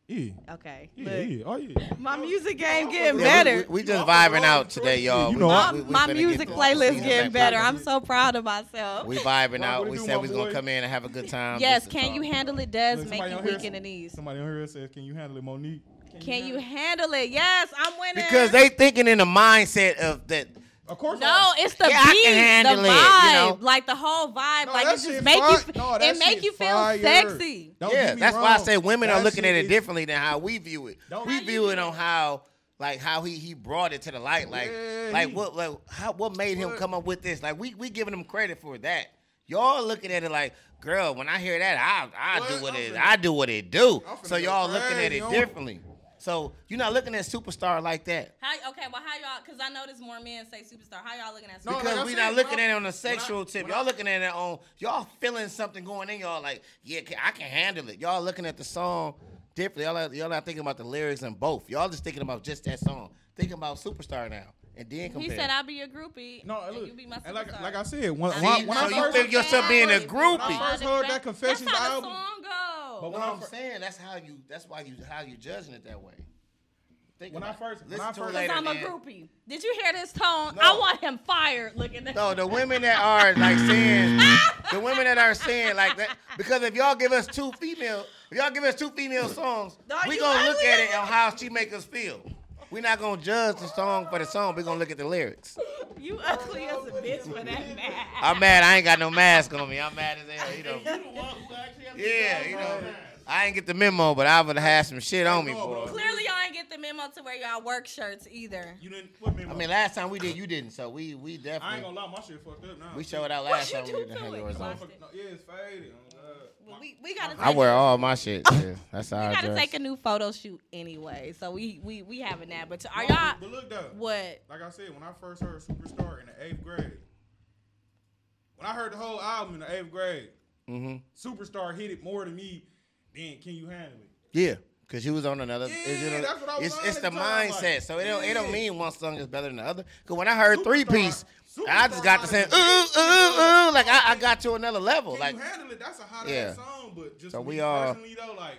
Yeah, Okay. yeah, Look, yeah, oh yeah. My music game getting Yeah, better. we, we, we just vibing out today, y'all. You know, we- we- we my finna get music playlist getting better. I'm so proud of myself. We vibing out. what We said we was gonna come in and have a good time. yes, This is can you handle it? Does Look, make somebody you weak in the knees. Somebody on here says, "Can you handle it, Monique?" Can you handle it? Yes, I'm winning. Because they thinking in the mindset of that. Of course. No, I- it's the Yeah, I beat, can handle the it, vibe, you know? like the whole vibe. No, like it just make you, fire- f- no, it make you feel fire. sexy. Don't yeah, get me that's why I say women are looking at shit it is- differently than how we view it. Don't- we view it view on how, like how he he brought it to the light. Like Yeah, like he- what like how what made him come up with this? Like we we giving him credit for that. Y'all looking at it like, girl, when I hear that, I I What? do what I'm it finna- I do what it do. So y'all looking at it differently. So you're not looking at superstar like that. How, okay, well, how y'all? Because I notice more men say superstar. How y'all looking at superstar? Because like we said, not looking at it on a when I- sexual tip. Y'all I- looking at it on y'all feeling something going in. Y'all like, yeah, I can handle it. Y'all looking at the song differently. Y'all not, y'all not thinking about the lyrics and both. Y'all just thinking about just that song. Thinking about superstar now, and then compare. he said, "I'll be your groupie." No, and look, you be my and like like I said, when, I when, I- See, when so I you first feel yourself being a when I groupie. first heard that Confessions That's how album, the song go. But No, when I I'm fir- saying that's how you. That's why you how you judging it that way. Think When I about it. first- when listen I to it first- later. Because I'm a groupie. Did you hear this tone? No. I want him fired. Looking at No, the women that are like saying, the women that are saying like that, because if y'all give us two female, if y'all give us two female songs, No, we you gonna look at it on how she make us feel. We're not gonna judge the song for the song. We're gonna look at the lyrics. you ugly as a bitch for that man. I'm mad. I ain't got no mask on me. I'm mad as hell. You know. Yeah, you know. I ain't get the memo, but I would have had some shit on me, boy. Clearly, y'all ain't get the memo to wear y'all work shirts either. you didn't put me. in I mean, last time we did, you didn't. So we we definitely. I ain't gonna lie, my shit fucked up now. we showed out What last you time we didn't have to it? yours on. Watch no, yeah, it's faded. Well, we we gotta. I wear all my shit. Yeah, that's how We I gotta dress. take a new photo shoot anyway, so we we we having that. But are y'all But look though. what? Like I said, when I first heard Superstar in the eighth grade, when I heard the whole album in the eighth grade, hmm Superstar hit it more than me. Then Can You Handle It? Yeah, cause you was on another. Yeah, it's, you know, that's what I was it's, it's the mindset. like, so it don't it don't mean one song is better than the other. Cause when I heard three piece, Superstar- I just got to saying like- ooh ooh ooh, like I, I got to another level. Can like You Handle It? That's a hot Yeah. ass song, but just So we all- personally though, like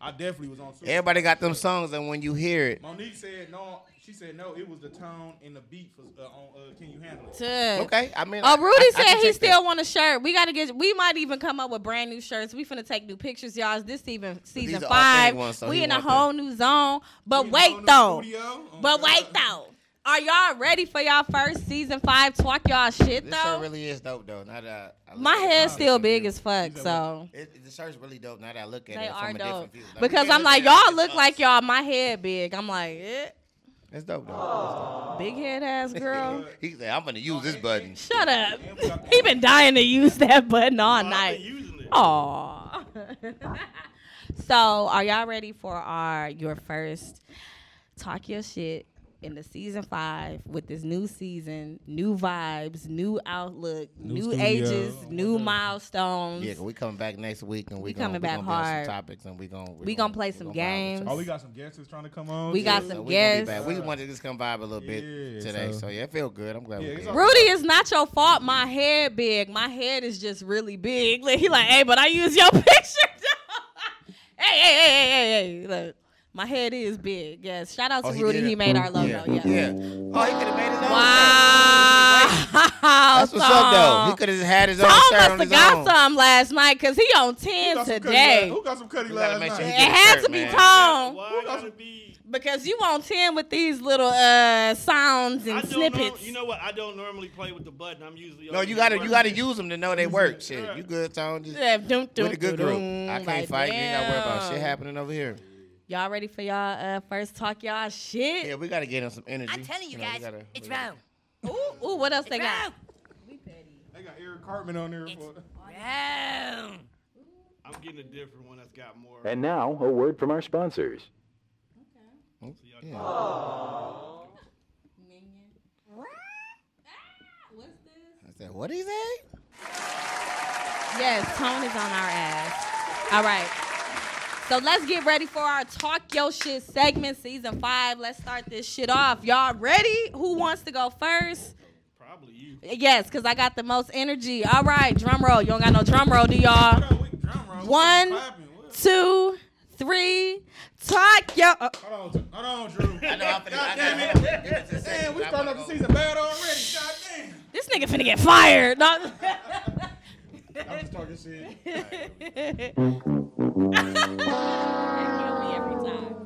I definitely was on. Superstar. everybody got them songs, and when you hear it, Monique said no. She said no. It was the tone and the beat for uh, on uh, Can You Handle It? To, okay. I mean, Oh, I- Rudy I- I said can he take that. still want a shirt. We gotta get. We might even come up with brand new shirts. We finna take new pictures, y'all. This even season are authentic five. ones, so we he in a want whole new zone. But We in a whole wait though. Oh, But God. wait though. Are y'all ready for y'all first season five? Talk y'all shit This shirt though. really is dope though. Now that I, I look My at it, head's I still look big it. as fuck. So It, the shirt's really dope. Now that I look at they it are from a dope. different view. Like, we Because can't I'm look like at it y'all as look us. like y'all. My head big. I'm like eh. It's dope though. big head ass girl. He said, "I'm gonna use this button." Shut up. He been dying to use that button all I've night. been using it. Aw. so, are y'all ready for our your first talk your shit in the season five with this new season, new vibes, new outlook, New new, ages, Oh, new okay. milestones. Yeah, 'cause we coming back next week and we, We gonna, coming we back gonna hard. some topics and we gonna We gonna play some games. Oh, we got some guests that's trying to come on. We too. got So some we guests. back. We wanted to just come vibe a little bit Yeah, today, so, so- yeah, it feel good. I'm glad Yeah, we it's Rudy, it's not your fault. My head big. My head is just really big. He like, hey, but I use your picture. hey, hey, hey, hey, hey, hey. Look, my head is big. Yes. Shout out to Oh, he Rudy. He made our logo. yeah. Yeah. yeah. Oh, he could have made his own. Wow. That's what's up though. He could have had his own Tom shirt must on have his got own. some last night because he on 10 got some cutty today. Who got some cutty last make night? sure he It had shirt, to be man. Tom Why I gotta be? because you on 10 with these little uh sounds and snippets. Know, you know what? I don't normally play with the button. I'm usually No, you gotta you gotta use them to know they work. Shit, you good, Tone? Just Yeah, dun, dun, with a good dun, group. dun, I can't fight. You ain't gotta worry about shit happening over here. Y'all ready for y'all uh, first talk y'all shit? Yeah, we gotta get him some energy. I'm telling you know, we guys, gotta- it's we. Ooh, ooh, what else they It's got? wrong. They got Eric Cartman on there. It's For, wrong. I'm getting a different one that's got more. And now, a word from our sponsors. Okay. Oh, so yeah. I said, what he say? Yes, Tone is on our ass. All right. So let's get ready for our Talk Yo Shit segment, season five. Let's start this shit off. Y'all ready? Who wants to go first? Probably you. Yes, because I got the most energy. All right, drum roll. You don't got no drum roll, do y'all? Hold on, we drum roll. One, Clapping. What? two, three. Talk Yo. uh, Hold on, hold on, Drew. I know I'm finna. God damn have it. him. Give us a Damn, we I starting wanna off the season bad already. God damn. This nigga finna get fired. No. I'm just talking shit. Kill me every time.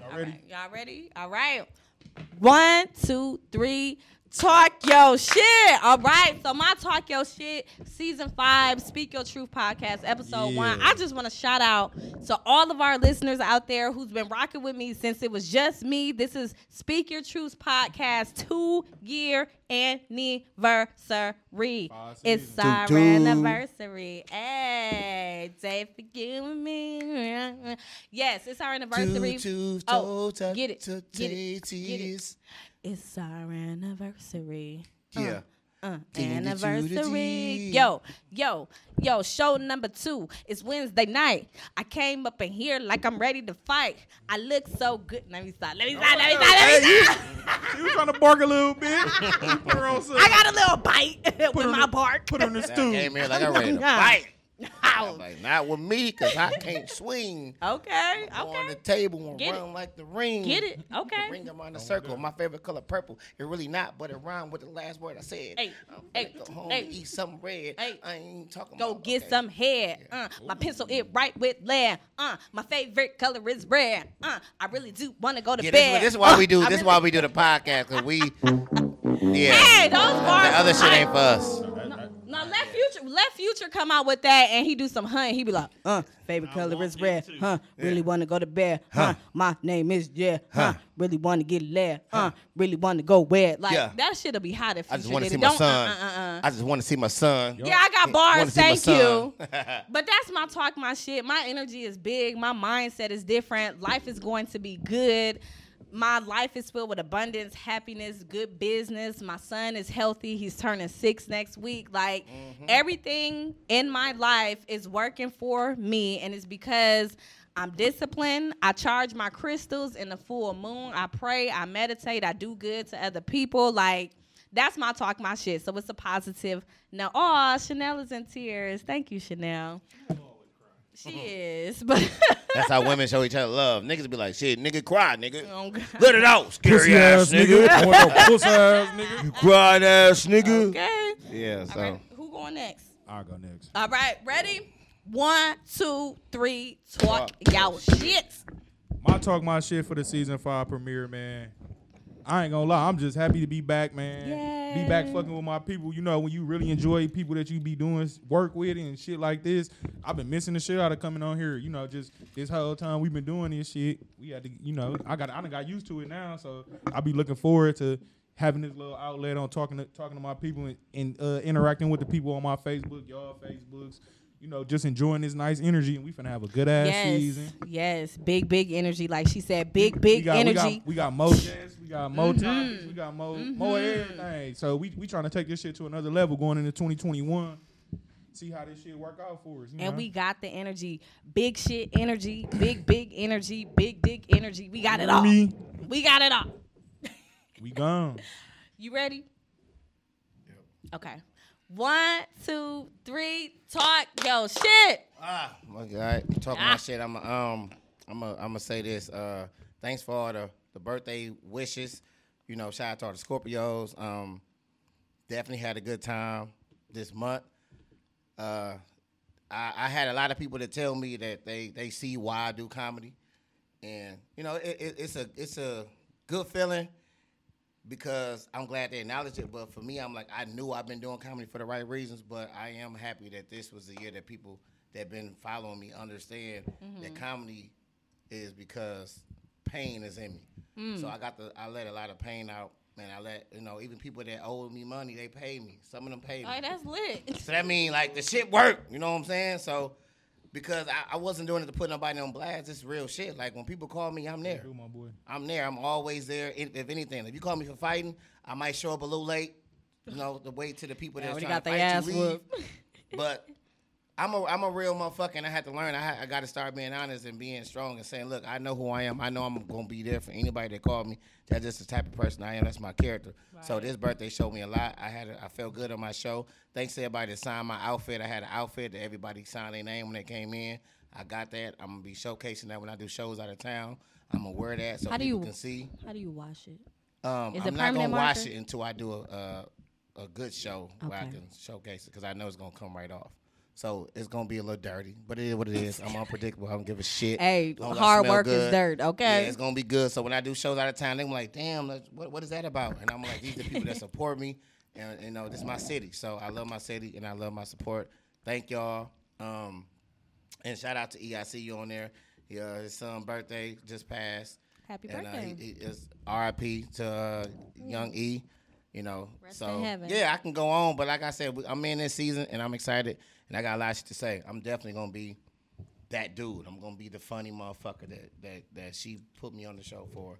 Y'all ready? Y'all ready? All right. One, two, three. Talk your shit. All right. So my talk your shit, season five, Speak Your Truth podcast, episode one. I just want to shout out to all of our listeners out there who's been rocking with me since it was just me. This is Speak Your Truth podcast two year anniversary. Five It's our Toot toot. anniversary. Hey, day for giving me. Yes, it's our anniversary. Two, two, Oh, toe, get it, to get it, titties. It's our anniversary. Yeah. Uh, Ding, ding, ding, anniversary. Yo, yo, yo, show number two. It's Wednesday night. I came up in here like I'm ready to fight. I look so good. Let me stop. Let me stop. Let me stop. Let me stop. She was trying to bark a little bit. You put her on some. I got a little bite with her my bark. Put her in the I came here like I'm ready to fight. Ow. I'm like, not with me, cause I can't swing. Okay, Go on the table and Get it. run like the ring. Get it? Okay. The ring around the circle. My favorite color, purple. It really not, but it rhymed with the last word I said. Hey, I'm hey, go home hey. and eat something red. Hey. I ain't talking Go about. get okay. some head. Uh, my pencil it right with lead. Uh, my favorite color is red. Uh, I really do want to go to Yeah, this, bed. is- this is why Uh, we do. This is really- why we do the podcast, cause we. Yeah. Hey, those bars. the other shit ain't for us. Future come out with that and he do some hunt. He be like, uh, favorite I color is red. Huh? Really want to go to bed. Huh? My name is yeah. Huh? Really want to get laid. Huh? Really want to go wet. Like Yeah. that shit'll be hot if I just want to see my Don't, son. Uh, uh, uh, uh. I just want to see my son. Yeah, I got bars. Thank you. But that's my talk, my shit. My energy is big. My mindset is different. Life is going to be good. My life is filled with abundance, happiness, good business. My son is healthy. He's turning six next week. Like mm-hmm. everything in my life is working for me, and it's because I'm disciplined. I charge my crystals in the full moon. I pray. I meditate. I do good to other people. Like that's my talk, my shit. So it's a positive. Now, oh, Chanel is in tears. Thank you, Chanel. She mm-hmm. is, but That's how women show each other love. Niggas be like, shit, nigga, cry, nigga. oh God. Let it out, scary Pussy ass ass nigga. nigga. What up, pussy ass nigga. You crying ass nigga. Okay. Yeah, so. All right. Who going next? I'll go next. All right. Ready? One, two, three. Talk Talk y'all shit. My talk my shit for the season five premiere, man. I ain't gonna lie, I'm just happy to be back, man. Be back fucking with my people. You know, when you really enjoy people that you be doing work with and shit like this. I've been missing the shit out of coming on here. You know, just this whole time we've been doing this shit. We had to, you know, I got I done got used to it now, so I'll be looking forward to having this little outlet on talking to talking to my people and, and uh, interacting with the people on my Facebook, y'all Facebooks. You know, just enjoying this nice energy, and we finna have a good ass Yes. season. Yes. Big, big energy. Like she said, big, we big got, energy. Mm-hmm. We got, we got more guests, we got more topics, we got more more everything. So we we trying to take this shit to another level going into 2021. See how this shit work out for us. You and know? we got the energy. Big shit energy. Big, big energy. Big, big energy. We got it all. Me, We got it all. we gone. You ready? Yep. Okay. One, two, three. Talk yo shit. Ah, my God. Talking Ah. my shit. I'm um, I'm a, I'm gonna say this. Uh, thanks for all the the birthday wishes. You know, shout out to all the Scorpios. Um, definitely had a good time this month. Uh, I, I had a lot of people that tell me that they they see why I do comedy, and you know it, it, it's a it's a good feeling because I'm glad they acknowledged it. But for me, I'm like I knew I've been doing comedy for the right reasons, but I am happy that this was the year that people that been following me understand that mm-hmm. comedy is because pain is in me. Mm. So I got the I let a lot of pain out, and I let you know even people that owe me money they pay me. Some of them pay me. Oh, that's lit. So that mean like the shit worked. You know what I'm saying? So because I, I wasn't doing it to put nobody on blast, it's real shit. Like when people call me, I'm there. Do my boy. I'm there. I'm always there. If if anything, if you call me for fighting, I might show up a little late. You know, to wait to the people Yeah, that's when trying got to their fight ass you leave. whooped. But I'm a I'm a real motherfucker, and I had to learn. I ha- I got to start being honest and being strong and saying, look, I know who I am. I know I'm gonna be there for anybody that called me. That's just the type of person I am. That's my character. So this birthday showed me a lot. I had a, I felt good on my show. Thanks to everybody that signed my outfit. I had an outfit that everybody signed their name when they came in. I got that. I'm gonna be showcasing that when I do shows out of town. I'm gonna wear that so How do people you- can see. How do you wash it? Um, Is I'm it not gonna permanent wash it until I do a a, a good show where I can showcase it because I know it's gonna come right off. So it's gonna be a little dirty, but it is what it is. I'm unpredictable. I don't give a shit. Hey, Long as I hard work is dirt, okay? Yeah, it's gonna be good. So when I do shows out of town, they're like, "Damn, what what is that about?" And I'm like, "These are the people that support me, and you know, this is my city. So I love my city and I love my support. Thank y'all. Um, and shout out to EICU on there. Yeah, his son's birthday just passed. Happy and, Uh, birthday. he, he is RIP to uh, Young E. You know, Rest so in heaven. yeah, I can go on, but like I said, I'm in this season and I'm excited, and I got a lot of shit to say. I'm definitely gonna be that dude. I'm gonna be the funny motherfucker that that that she put me on the show for.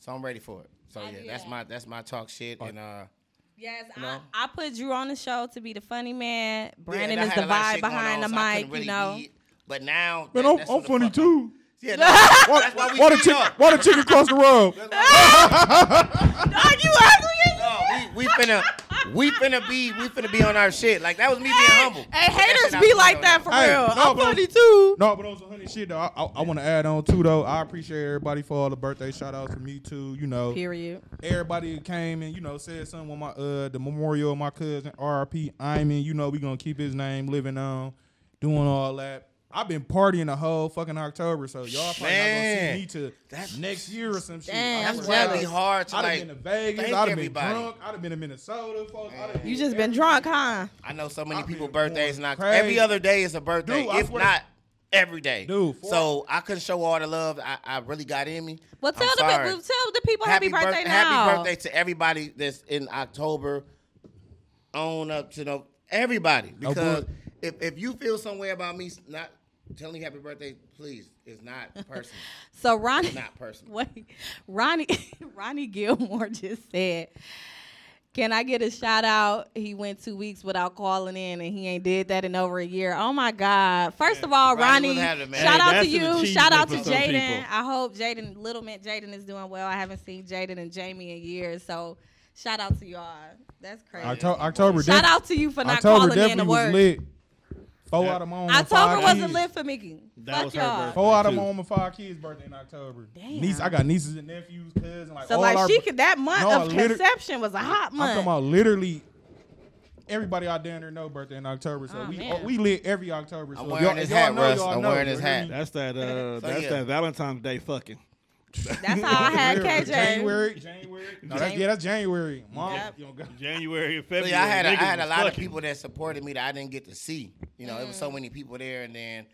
So I'm ready for it. So I yeah, that's that. my that's my talk shit, and uh, Yes, You know? I, I put Drew on the show to be the funny man. Brandon and I is the a lot of vibe behind on, the so mic, really you know. be. But now, Man, that- I'm, that's I'm funny fuck too. Yeah, that's, Why, why why the team chicken? up. Why the chicken cross the road? Dog, you ugly. No, we, we finna we finna be we finna be on our shit. Like that was me being humble. Hey, That haters be like that for Hey, real. no, I'm but- funny too. No, but on some honey shit though, I, I, I want to add on too though. I appreciate everybody for all the birthday shout outs from me too. You know, Period. everybody came and you know said something on my uh the memorial of my cousin RP Iman. You know we gonna keep his name living on, doing all that. I've been partying the whole fucking October, so y'all probably not gonna see me to that's- next year or some shit. Damn, I I'm That's swear. why be hard to I'd have like. been to Vegas. thank I'd have been everybody. drunk. I'd have been to Minnesota. Folks. I'd have You just been drunk, huh? I know so many I've people been birthdays going not crazy. every other day is a birthday, Dude, I if swear to- not every day. Dude, for- so I couldn't show all the love I, I really got in me. Well, I'm tell the sorry. people, tell the people happy, birth- birthday now. Happy birthday to everybody that's in October. On up to the everybody because good. if, if you feel some way about me not telling you happy birthday, please, it's not personal. So Ronnie, It's not personal. wait, Ronnie, Ronnie Gilmore just said, "Can I get a shout out?" He went two weeks without calling in, and he ain't did that in over a year. Oh my God! First of all, Ronnie Ronnie, was having it, man. shout Hey, out to you. Shout out to for Jaden. I hope Jaden, Little Man Jaden, is doing well. I haven't seen Jaden and Jamie in years, so shout out to y'all. That's crazy. October, October, Shout def- out to you for not October calling in definitely to was lit. Four out of my own October five wasn't kids. lit for Mickey. That Fuck was her y'all. birthday. Four out of too. my own five kids' birthday in October. Damn. Niece, I got nieces and nephews, cousins. Like So all like our, she could that month No, of liter- conception was a hot month. I'm month. talking about literally everybody out there in there know birthday in October. So Oh, we man. we lit every October. So I'm if wearing y'all- his if y'all hat, Russ. I'm know, wearing you his hat. That's that. Uh, that's yeah. that Valentine's Day fucking. That's how I had January, KJ. January, January. No, that's, yeah, that's January. Mom, Yep. you don't got- January and February. yeah, I had a, I niggas had a was lot of fucking. people that supported me that I didn't get to see. You know, it was Mm. so many people there, and then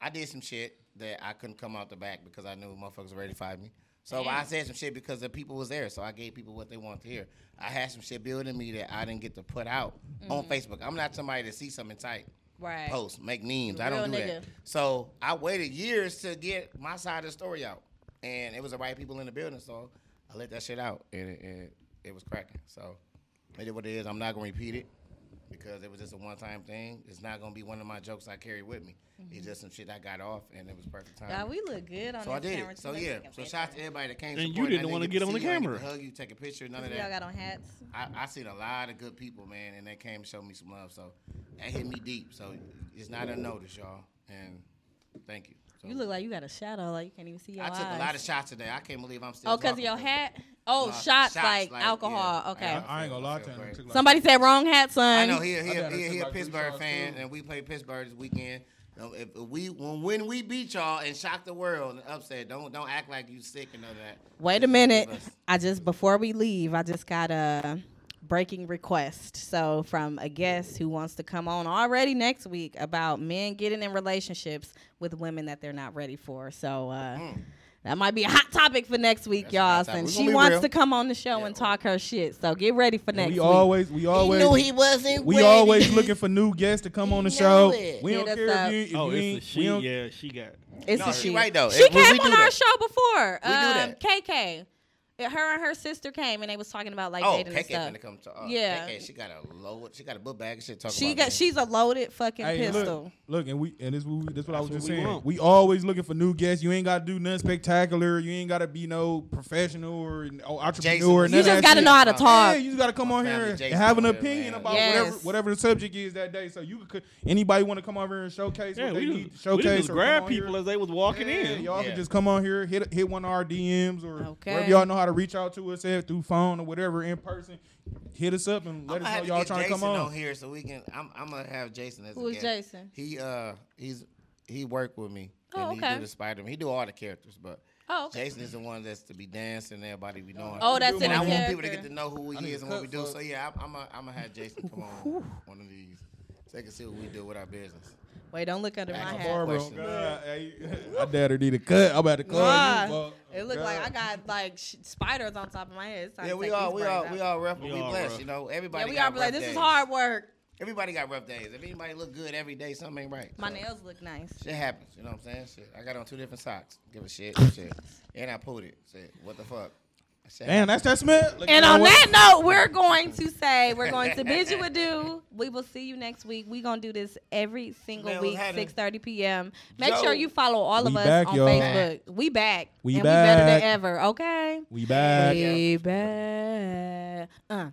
I did some shit that I couldn't come out the back because I knew motherfuckers were ready to fight me. So I said some shit because the people was there, so I gave people what they wanted to hear. I had some shit building me that I didn't get to put out on Mm. Facebook. I'm not somebody to see something tight, Right. post, make memes. I don't do nigga. that. So I waited years to get my side of the story out, and it was the right people in the building, so I let that shit out, and it, and it was cracking. So it is what it is. I'm not gonna repeat it because it was just a one time thing. It's not gonna be one of my jokes I carry with me. It's mm-hmm. just some shit I got off, and it was perfect time. God, we look good on so I did camera. it. So yeah. take So shout out to everybody that came. And you didn't wanna get on the you, I didn't camera. hug you, take a picture, none of that. Y'all got on hats. I, I seen a lot of good people, man, and they came and showed me some love. So that hit me deep. So it's not unnoticed, y'all. And thank you. So You look like you got a shadow. Like you can't even see your I eyes. took a lot of shots today. I can't believe I'm still. Oh, because of your hat. Oh, No, shots, shots, like, like, alcohol. yeah. Okay. Yeah. I ain't gonna lie to him. like- Somebody said wrong hat, son. I know he he I he, gotta he, take he a like three Pittsburgh fan, too. and we play Pittsburgh this weekend. Um, If if we when when we beat y'all and shock the world and upset, don't don't act like you sick and none of that. Wait a minute. I just before we leave, I just got a breaking request. So from a guest who wants to come on already next week about men getting in relationships with women that they're not ready for. So uh, that might be a hot topic for next week. That's y'all. topic. And she wants real. to come on the show Yeah. and talk her shit. So get ready for next we week. always we always he knew he wasn't. we ready. always looking for new guests to come on the show. it. We don't care up. if you, if Oh, you it's a she. Yeah, she got. It's No, a she she. right, though. She If- when came on do our that- show before. We do um, that. KK. Yeah, Her and her sister came and they was talking about like Oh, dating KK and stuff. come to. Uh, Yeah. KK, she got a low. She got a book bag and shit. Talking She about got me. she's a loaded fucking Hey, pistol. look, look, and we and this what we, this what I was That's just we saying. want. We always looking for new guests. You ain't got to do nothing spectacular. You ain't got to be no professional or, or entrepreneur. Jason, none You just got to know how to talk. Yeah, you just got to come on family here and Jason have an over opinion man. about Yes. whatever whatever the subject is that day. So you could anybody want to come over here and showcase Yeah, what they we need just, to we showcase just grab people here. as they was walking Yeah, in. Y'all Yeah. can just come on here, hit hit one of our DMs or Okay. wherever y'all know how to reach out to us at through phone or whatever in person. Hit us up and let I'm us know y'all get trying to come on on. here so we can. I'm, I'm gonna have Jason as Who a is guest. Jason? He uh he's he worked with me. Oh, and okay. He do the Spider Man. He do all the characters, but Oh, okay. Jason is the one that's to be dancing. Everybody be knowing. Oh, that's it. in and I want people to get to know who he is and what we do. for- So yeah, I'm, I'm gonna I'm gonna have Jason come on one of these so they can see what we do with our business. Wait, don't look under my Back and hat. forth. Barbara, question. God, hey, my daddy need a cut. I'm about to call Nah, you. fuck. it looked like I got like sh- spiders on top of my head. Yeah, we all we all braids we all rough, but We we all blessed. rough. You know, everybody. Yeah, we got all be like, rough this is hard work. Everybody got rough days. If anybody look good every day, something ain't right. My So, nails look nice. Shit happens. You know what I'm saying? Shit. I got on two different socks. Give a shit. shit. And I pulled it. Shit. What the fuck? Shit Damn, that's that smell. Look, And on that note, we're going to say we're going to bid you adieu. We will see you next week. We're gonna do this every single Man, week, six thirty p.m. Make Joe. sure you follow all of We us back, on y'all. Facebook. We back. We and we better than back. ever. Okay. We back. We back. Uh.